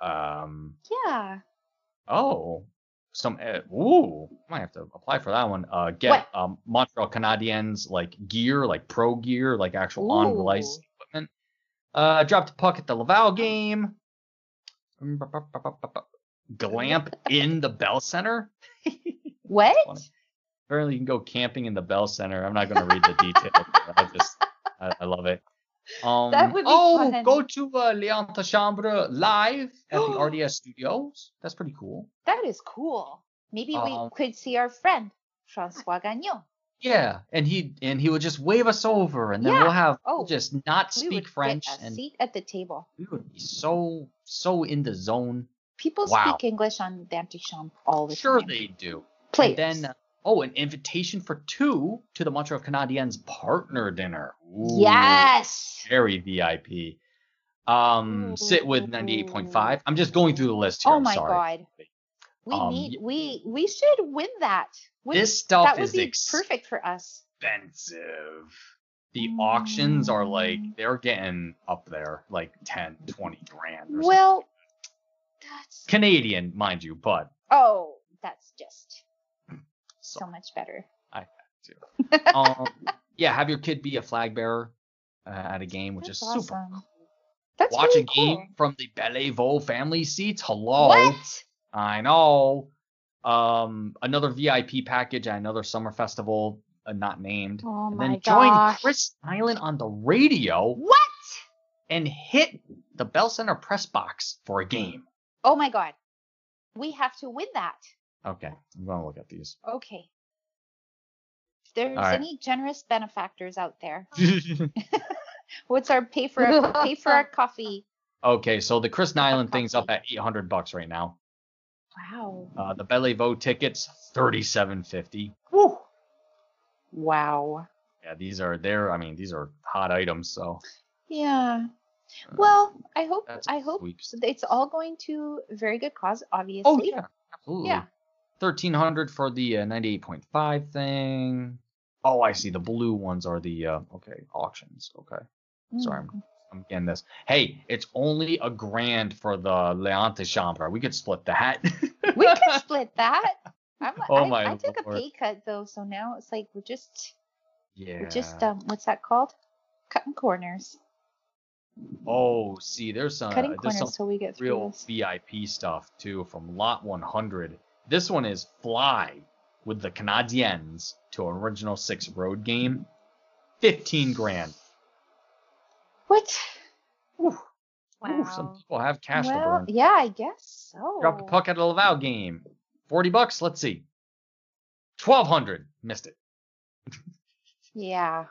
Um, Yeah. oh, some uh, ooh, might have to apply for that one. Uh, get What? um Montreal Canadiens like gear, like pro gear, like actual on Ooh. ice equipment. Uh, dropped a puck at the Laval game. Glamp in the Bell Center. What? Apparently, you can go camping in the Bell Center. I'm not going to read the details. I just, I, I love it. Um, That would be oh, fun. go to uh, Chambre live at the RDS Studios. That's pretty cool. That is cool. Maybe we Um, could see our friend Francois Gagnon. Yeah, and he and he would just wave us over, and then Yeah. we'll have Oh, we'll just not We would speak French, a and seat at the table. we would be so so in the zone. People Wow. speak English on d'Antichambre all the Sure, time. Sure they do. Players. And then, uh, oh, an invitation for two to the Montreal Canadiens partner dinner. Ooh. yes. very VIP. Um, sit with 98.5. I'm just going through the list here. Oh I'm my sorry. god. We Um, need we we should win that. Would- This stuff that would is be expensive. perfect for us. Expensive. The auctions are like Mm. they're getting up there, like 10, 20 grand. Or something. Well, that's Canadian, mind you, but oh, that's just so, so much better. I um, yeah, have your kid be a flag bearer uh, at a game, which That's is super. awesome. That's Watch really a game cool. from the Bellevaux family seats. Hello. What? I know. Um, another VIP package at another summer festival, uh, not named. Oh and my then join gosh. Chris Nilan on the radio What? and hit the Bell Center press box for a game. Oh my god. We have to win that. Okay, I'm gonna look at these. Okay. If there's right. any generous benefactors out there, what's our pay for a pay for a coffee? okay, so the Chris Nilan thing's up at 800 bucks right now. Wow. Uh, the Bellevaux tickets 37.50. Woo. Wow. Yeah, these are there. I mean, these are hot items. So Yeah. uh, Well, I hope that's I hope sweeps. it's all going to very good cause, obviously. Oh yeah, absolutely. Yeah. 1300 for the uh, 98.5 thing. Oh, I see. The blue ones are the uh, okay auctions. Okay. Sorry, I'm, Mm. I'm getting this. Hey, it's only a grand for the L'Antichambre. We could split that. We could split that. I'm, Oh I, my I took lord. a pay cut though, so now it's like we're just yeah. we're just um what's that called? Cutting corners. oh, see, there's some Cutting there's corners some so we get real this. VIP stuff too from Lot 100. This one is Fly with the Canadiens to an original six road game. 15 grand. What? Ooh, Wow. ooh, some people have cash to burn. yeah, I guess so. Drop the puck at a Laval game. 40 bucks. Let's see. 1200. Missed it. Yeah.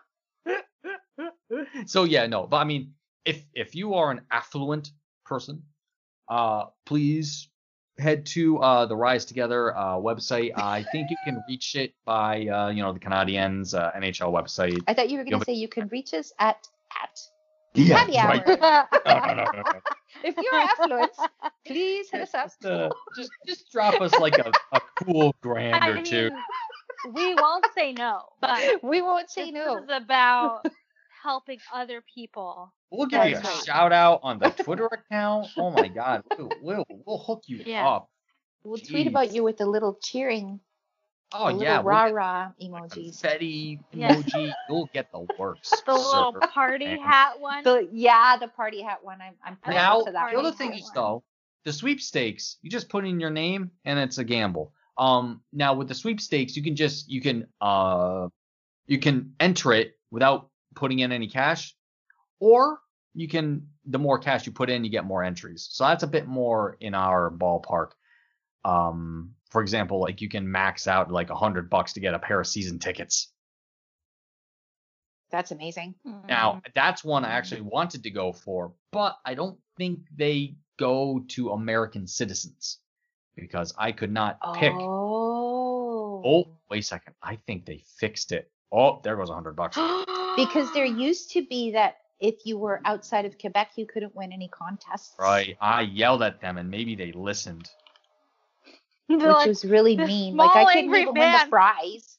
so yeah, no, but I mean, if if you are an affluent person, uh, please head to uh the Rise Together uh website. I think you can reach it by uh you know the Canadiens uh, NHL website. I thought you were going to say you can reach us at at Yeah, happy hour. right. No, no, no, no, no. if you're affluent, please hit us up. Just, uh, just just drop us like a, a cool grand I or mean, two. we won't say no, but we won't say this no. is about helping other people. We'll give you a right. shout out on the Twitter account. Oh my God, we'll we'll, we'll hook you Yeah. up. We'll tweet about you with a little cheering, Oh a little yeah, we'll rah get rah emojis. confetti Yeah. emoji. You'll get the works. The little sir. party man. hat one. The yeah, the party hat one. I'm I'm partial Now, to that. the other one. thing is though, the sweepstakes, you just put in your name and it's a gamble. Um, now with the sweepstakes, you can just you can uh you can enter it without putting in any cash, or you can the more cash you put in, you get more entries. So that's a bit more in our ballpark. Um, for example, like you can max out like a hundred bucks to get a pair of season tickets. That's amazing. Now, that's one I actually wanted to go for, but I don't think they go to American citizens because I could not pick. Oh. Oh, wait a second. I think they fixed it. Oh, there goes a hundred bucks. Because there used to be that if you were outside of Quebec, you couldn't win any contests. Right. I yelled at them and maybe they listened. They're Which like, was really mean. Like I couldn't angry even win the man." prize.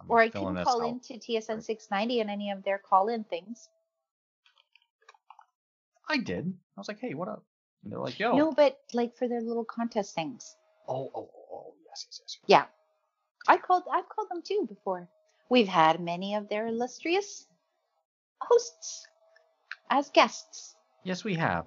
I'm Or I filling couldn't call out. into TSN 690 and any of their call-in things. I did. I was like, hey, what up? And they're like, yo. No, but like for their little contest things. Oh, oh, oh, oh, yes, yes, yes. yes. Yeah. I called I've called them too before. We've had many of their illustrious hosts as guests. Yes, we have.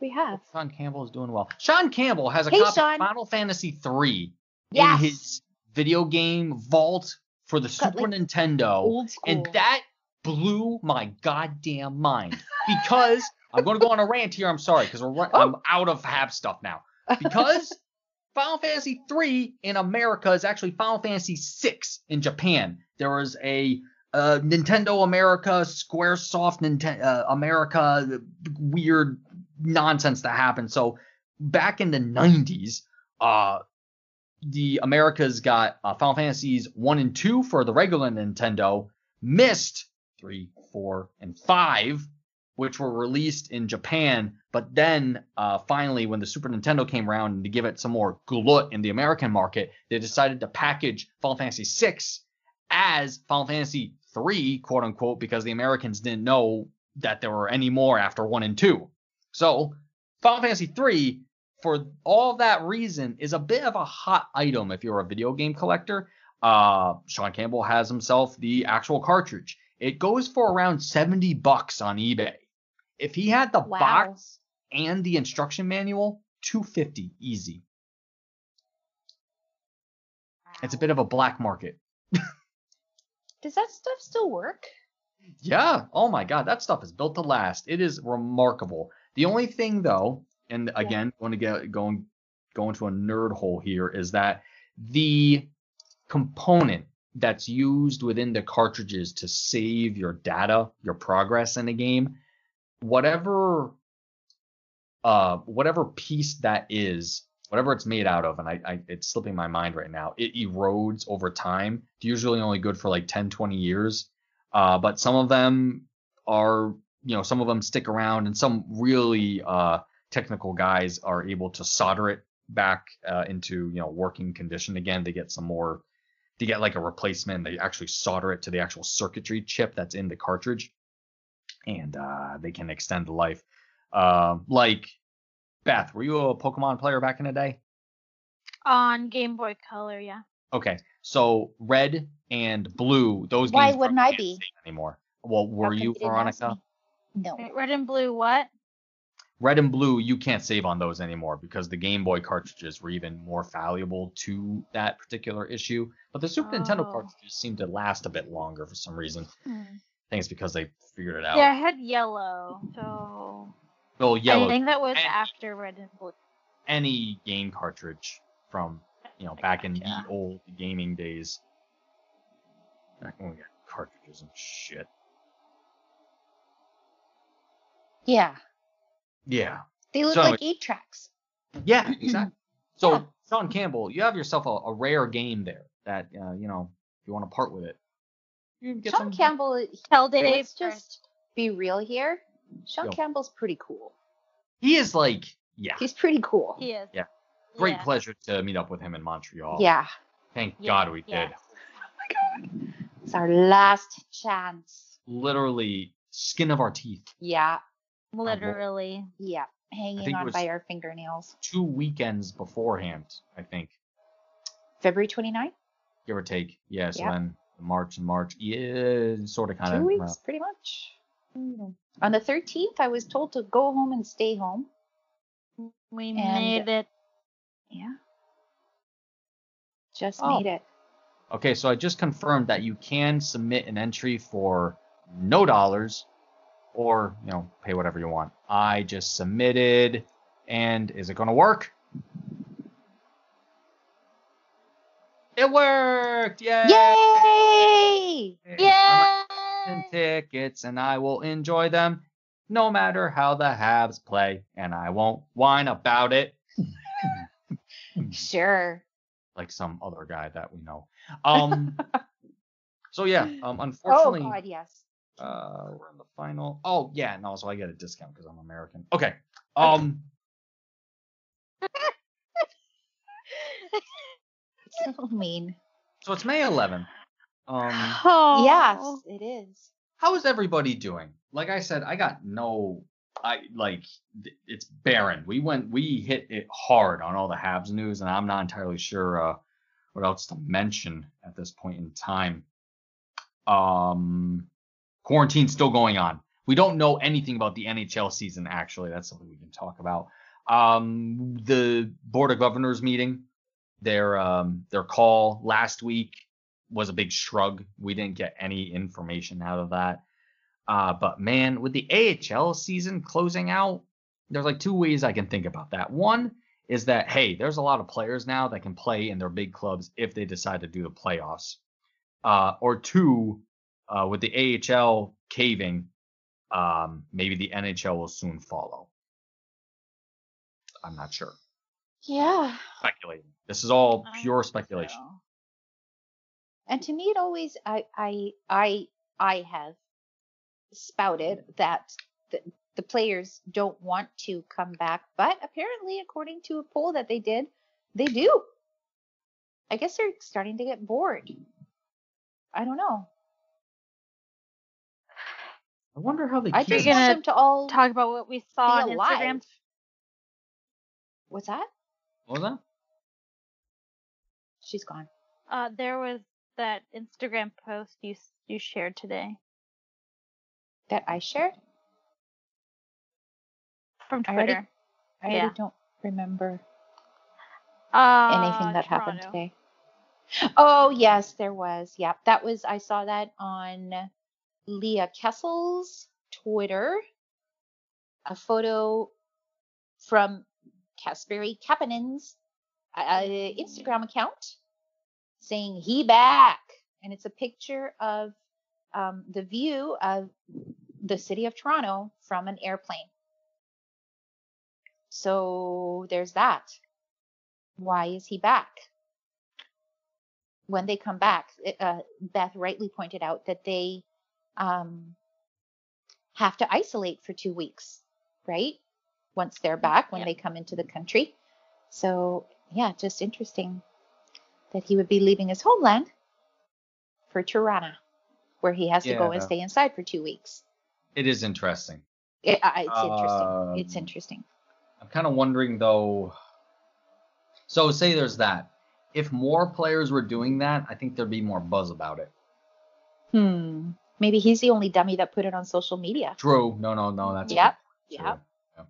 We have. Sean Campbell is doing well. Sean Campbell has a Hey, copy Sean. of Final Fantasy III Yes. in his video game vault for the Super like, Nintendo. Old school. And that blew my goddamn mind because I'm going to go on a rant here. I'm sorry because we're run- Oh. I'm out of Hab stuff now because Final Fantasy 3 in America is actually Final Fantasy 6 in Japan. There was a uh, Nintendo America, SquareSoft Nintendo uh, America weird nonsense that happened. So back in the 90s, uh, the Americas got uh, Final Fantasies 1 and 2 for the regular Nintendo, missed 3, 4, and 5, which were released in Japan. But then uh, finally, when the Super Nintendo came around to give it some more glut in the American market, they decided to package Final Fantasy 6 as Final Fantasy 3, quote unquote, because the Americans didn't know that there were any more after 1 and 2. So, Final Fantasy 3 for all that reason is a bit of a hot item if you're a video game collector. Uh, Sean Campbell has himself the actual cartridge. It goes for around 70 bucks on eBay. If he had the Wow. box and the instruction manual, 250 easy. It's a bit of a black market. Does that stuff still work? Yeah. Oh my God, that stuff is built to last. It is remarkable. The only thing though, and again, going to get going go into a nerd hole here, is that the component that's used within the cartridges to save your data, your progress in a game, whatever uh whatever piece that is, whatever it's made out of, and I, I it's slipping my mind right now, it erodes over time. It's usually only good for like 10, 20 years. Uh, but some of them are, you know, some of them stick around, and some really uh, technical guys are able to solder it back uh, into, you know, working condition again. They get some more, they get like a replacement. They actually solder it to the actual circuitry chip that's in the cartridge, and uh, they can extend the life. Uh, like Beth, were you a Pokemon player back in the day? On Game Boy Color, yeah. Okay, so red and blue, those Why games wouldn't I be? anymore. Well, were you, Veronica? No. Red and blue, what? Red and blue, you can't save on those anymore because the Game Boy cartridges were even more valuable to that particular issue. But the Super Nintendo Oh. cartridges seem to last a bit longer for some reason. Hmm. I think it's because they figured it out. Yeah, I had yellow, so Well, yellow. I think that was And- after red and blue. any game cartridge from you know back in the old gaming days. Back when we got cartridges and shit. Yeah. Yeah. They look So like eight tracks. Yeah, exactly. So, Yeah. Sean Campbell, you have yourself a, a rare game there that uh, you know if you want to part with it. You can get Sean some. Campbell, held it. let's just be real here. Sean Yo. Campbell's pretty cool. He is like, yeah, He's pretty cool. He is. Yeah. great Yeah. pleasure to meet up with him in Montreal. Yeah. Thank Yeah, God we yeah. did. Oh my God. It's our last chance. Literally skin of our teeth. Yeah. Literally. Yeah. Hanging on by our fingernails. Two weekends beforehand, I think, February 29th? give or take. Yeah. So Yep. then March and March, yeah, sort of kind Two of. Uh, weeks, pretty much. Mm. On the 13th, I was told to go home and stay home. We And- made it. Yeah. Just Oh. made it. Okay, so I just confirmed that you can submit an entry for no dollars or, you know, pay whatever you want. I just submitted and is it going to work? It worked. Yay! Yay! Yeah. And tickets and I will enjoy them no matter how the Habs play and I won't whine about it Sure. like some other guy that we know. Um So yeah, um Unfortunately. Oh, unfortunately God, yes. Uh, we're in the final. Oh yeah, no, so I get a discount because I'm American. Okay. Um. So mean. So it's May 11th. Um. Oh. Yes, it is. How is everybody doing? Like I said, I got no. I like it's barren. We went, we hit it hard on all the Habs news, and I'm not entirely sure uh, what else to mention at this point in time. Um, quarantine's still going on. We don't know anything about the NHL season. Actually, that's something we can talk about. Um, the board of governors meeting, their um, their call last week was a big shrug. We didn't get any information out of that. Uh, but man, with the AHL season closing out, there's like two ways I can think about that. One is that hey, there's a lot of players now that can play in their big clubs if they decide to do the playoffs. Uh, or two, uh, with the AHL caving, um, maybe the NHL will soon follow. I'm not sure. Yeah. Speculating. This is all pure speculation. so. And to me, it always I I I I have spouted that the, the players don't want to come back, but apparently, according to a poll that they did, they do. I guess they're starting to get bored. I don't know. I wonder how they I keep just want them to all Talk about what we saw be on alive. Instagram. What's that? What was that? She's gone. Uh, there was that Instagram post you you shared today That I shared. from I already- Twitter. I Yeah. already don't remember Uh, anything that happened today. Oh yes, there was. Yep, that was. I saw that on Leah Kessel's Twitter. A photo from Kasperi Kapanen's uh, Instagram account saying he back, and it's a picture of um, the view of the city of Toronto from an airplane. So there's that. Why is he back? When they come back, uh, Beth rightly pointed out that they um, have to isolate for two weeks, right? Once they're back, when Yeah. they come into the country. So, yeah, just interesting that he would be leaving his homeland for Toronto, where he has to go and stay inside for two weeks. It is interesting. It, uh, it's interesting. It's Um, interesting. I'm kind of wondering though. So say there's that. If more players were doing that, I think there'd be more buzz about it. Hmm. Maybe he's the only dummy that put it on social media. True. No, no, no. That's Yep. Yep. true.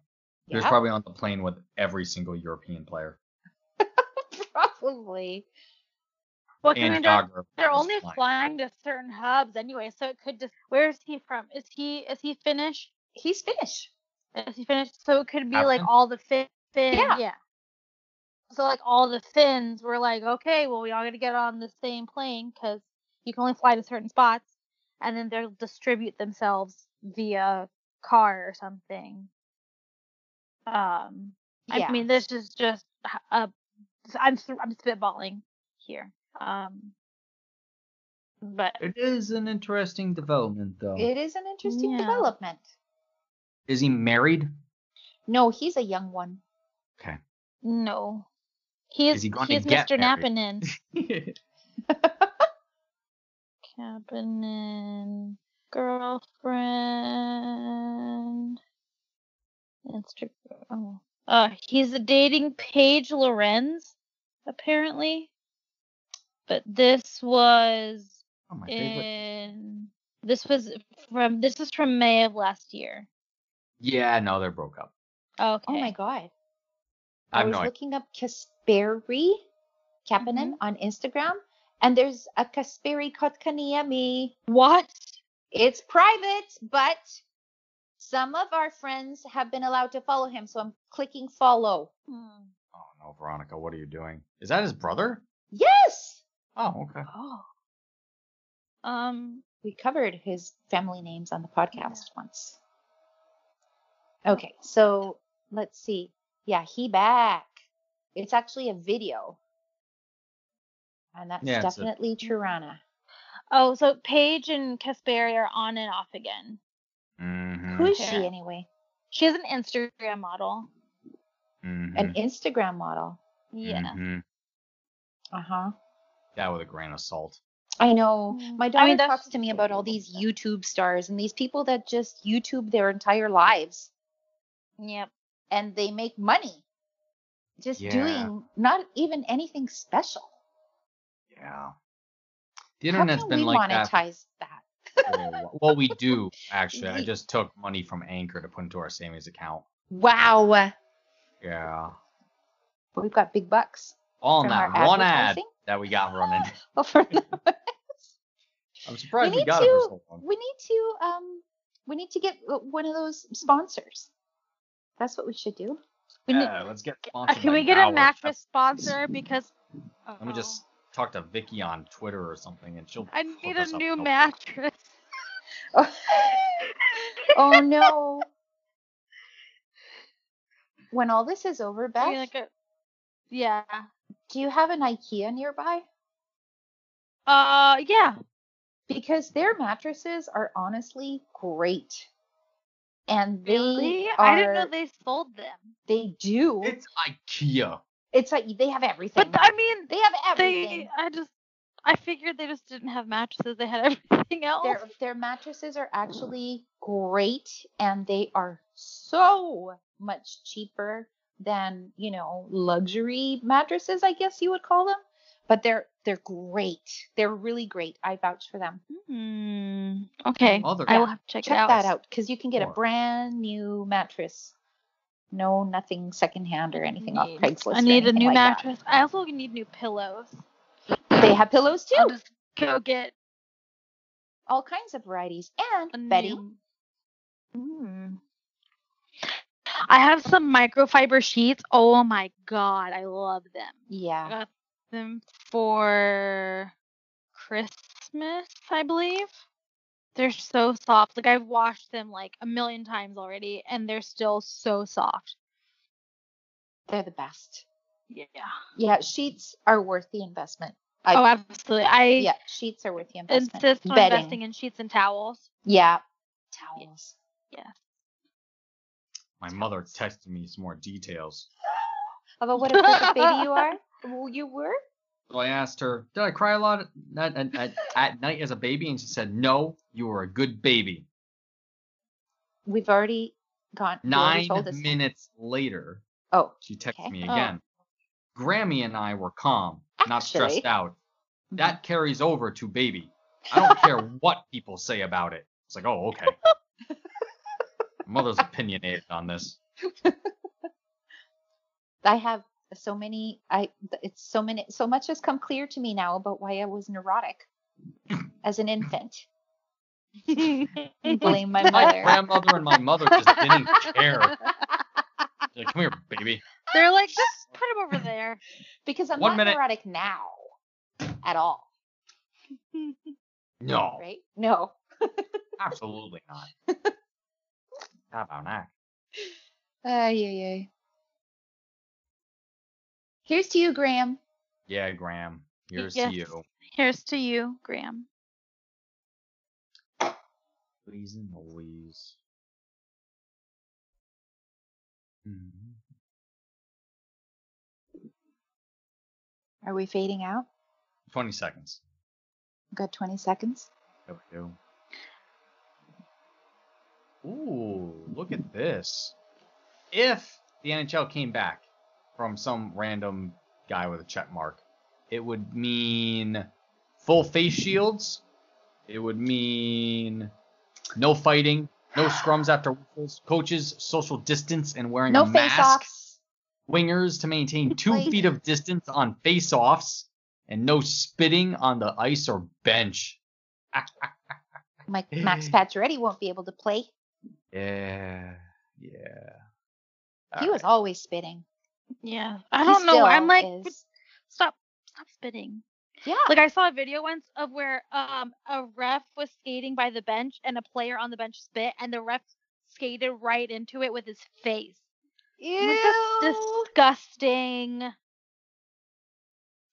He was Yep. probably on the plane with every single European player. Probably. Well, 'cause I and mean, they're, they're only flying. flying to certain hubs anyway, so it could just. Where is he from? Is he is he Finnish? He's Finnish. Is he Finnish? So it could be like all the Fin. Fin Yeah. yeah. So like all the Finns were like, okay, well we all got to get on the same plane because you can only fly to certain spots, and then they'll distribute themselves via car or something. Um, Yeah. I mean, this is just h- a. I'm s- I'm spitballing here. Um, but It is an interesting development, though. It is an interesting Yeah. development. Is he married? No, he's a young one. Okay. no, he is. Is he going he to is get Mr. married? Nappinin. Cabinet girlfriend. Instagram. Oh. Uh, he's dating Paige Lorenz, apparently. But this was oh, my favorite. in. This was from. This is from May of last year. Yeah, no, they're broke up. Okay. Oh my god. I I was no idea. looking up Kasperi Kapanen on Instagram, and there's a Kasperi Kotkaniemi. What? It's private, but some of our friends have been allowed to follow him, so I'm clicking follow. Hmm. Oh no, Veronica, what are you doing? Is that his brother? Yes! Oh, okay. Oh. Um. We covered his family names on the podcast once. Okay, so let's see. Yeah, he back. It's actually a video. And that's Yeah, it's a- definitely Toronto. Oh, so Paige and Kasperi are on and off again. Mm-hmm. Who is she Okay. anyway? She's an Instagram model. Mm-hmm. An Instagram model. Yeah. Mhm. Uh huh. That with a grain of salt. I know. Mm. My I daughter mean, talks to me about all these YouTube stars and these people that just YouTube their entire lives Yep. and they make money just Yeah. doing not even anything special. Yeah. The internet's been we like that. monetize that? for a while. well, we do actually. I just took money from Anchor to put into our savings account. Wow. Yeah. But We've got big bucks. All in that one ad that we got running. Oh, for I'm surprised we, need got it for to- so long. we need to um we need to get one of those sponsors. That's what we should do. We need, Yeah, let's get sponsored can we get a Gower. mattress sponsor? Because Let me just talk to Vicky on Twitter or something, and she'll. I need a new mattress. Oh, oh no. When all this is over, Beth, like a, yeah. do you have an IKEA nearby? Uh, yeah. Because their mattresses are honestly great. And they Really? are, I didn't know they sold them. they do. It's IKEA. It's like they have everything. But I mean, they have everything. they. I just. I figured they just didn't have mattresses. They had everything else. Their their mattresses are actually great and they are so much cheaper than, you know, luxury mattresses, I guess you would call them. But they're they're great. They're really great. I vouch for them. Hmm. Okay. Other- I will have to check, Check it out. that out because you can get a brand new mattress. No, nothing secondhand or anything off Craigslist. I need a new like that. mattress. I also need new pillows. They have pillows too. I'll just go get All kinds of varieties. a And Betty, new. Mm. I have some microfiber sheets. Oh my god, I love them. I yeah, got them for Christmas, I believe. They're so soft. Like I've washed them like a million times already, and they're still so soft. they're the best. Yeah. Yeah, sheets are worth the investment. I, oh, absolutely. I yeah, sheets are worth the investment. insist on Bedding. investing in sheets and towels. Yeah, towels. My mother texted me some more details. About what a perfect baby you are. Well, you were. So I asked her, "Did I cry a lot at, at, at, at night as a baby?" And she said, "No, you were a good baby." We've already gone. already Nine told minutes later, Oh, she texted Okay. me Oh. again. Grammy and I were calm, not stressed out. Mm-hmm. That carries over to baby. I don't care what people say about it. It's like, oh, okay. Mother's opinionated on this. I have so many I it's so many so much has come clear to me now about why I was neurotic as an infant. Blame my My grandmother and my mother just didn't care. Like, Come here, baby. They're like, just put him over there. Because I'm One not minute. neurotic now at all, No, right? No. absolutely not. How about that? Ay, ay, ay. Here's to you, Graham. Yeah, Graham. Here's Yes. to you. Here's to you, Graham. Please and Louise. Mhm. Are we fading out? 20 seconds. Got 20 seconds. There we go. Ooh, look at this. If the NHL came back from some random guy with a check mark, it would mean full face shields. It would mean no fighting, no scrums after whistles, coaches social distance and wearing No a face mask, offs. wingers to maintain two feet of distance on face offs, and no spitting on the ice or bench. Mike, Max Pacioretty won't be able to play. Yeah, yeah. He All was right. always spitting. Yeah. I He don't know. I'm like, is. stop, stop spitting. yeah. Like I saw a video once of where um a ref was skating by the bench and a player on the bench spit and the ref skated right into it with his face. I'm like, That's Ew. disgusting.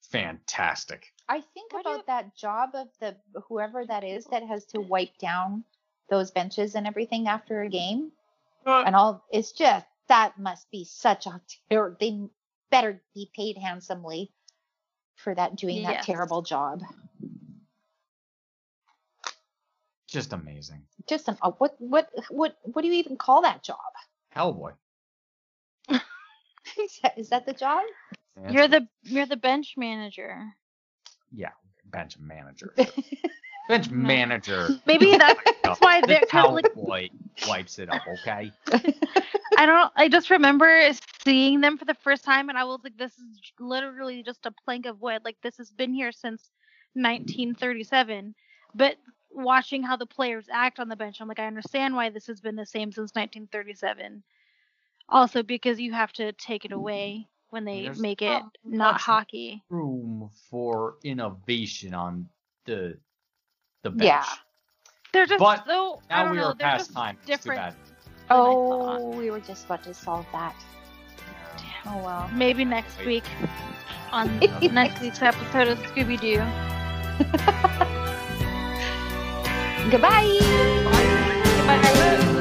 fantastic. I think Why about you- that job of the whoever that is that has to wipe down those benches and everything after a game and all. It's just that must be such a terror. They better be paid handsomely for that doing that terrible job. Just amazing. Just an uh, what what what what do you even call that job? Hellboy. is, that, is that the job? Yeah, You're the you're the bench manager. yeah bench manager. bench manager. Maybe that's That's why the they're 'cause, like cowboy wipes it up. Okay. I don't I just remember seeing them for the first time and I was like this is literally just a plank of wood. Like this has been here since 1937. But watching how the players act on the bench, I'm like I understand why this has been the same since 1937. Also because you have to take it away when they There's make it not not hockey. Room for innovation on the the bench. Yeah. They're just But so Now we know, are past just time. It's too different. bad. Oh, we were just about to solve that. Oh well. Maybe next Wait. week on Maybe next week's episode of Scooby Doo. Goodbye. Goodbye.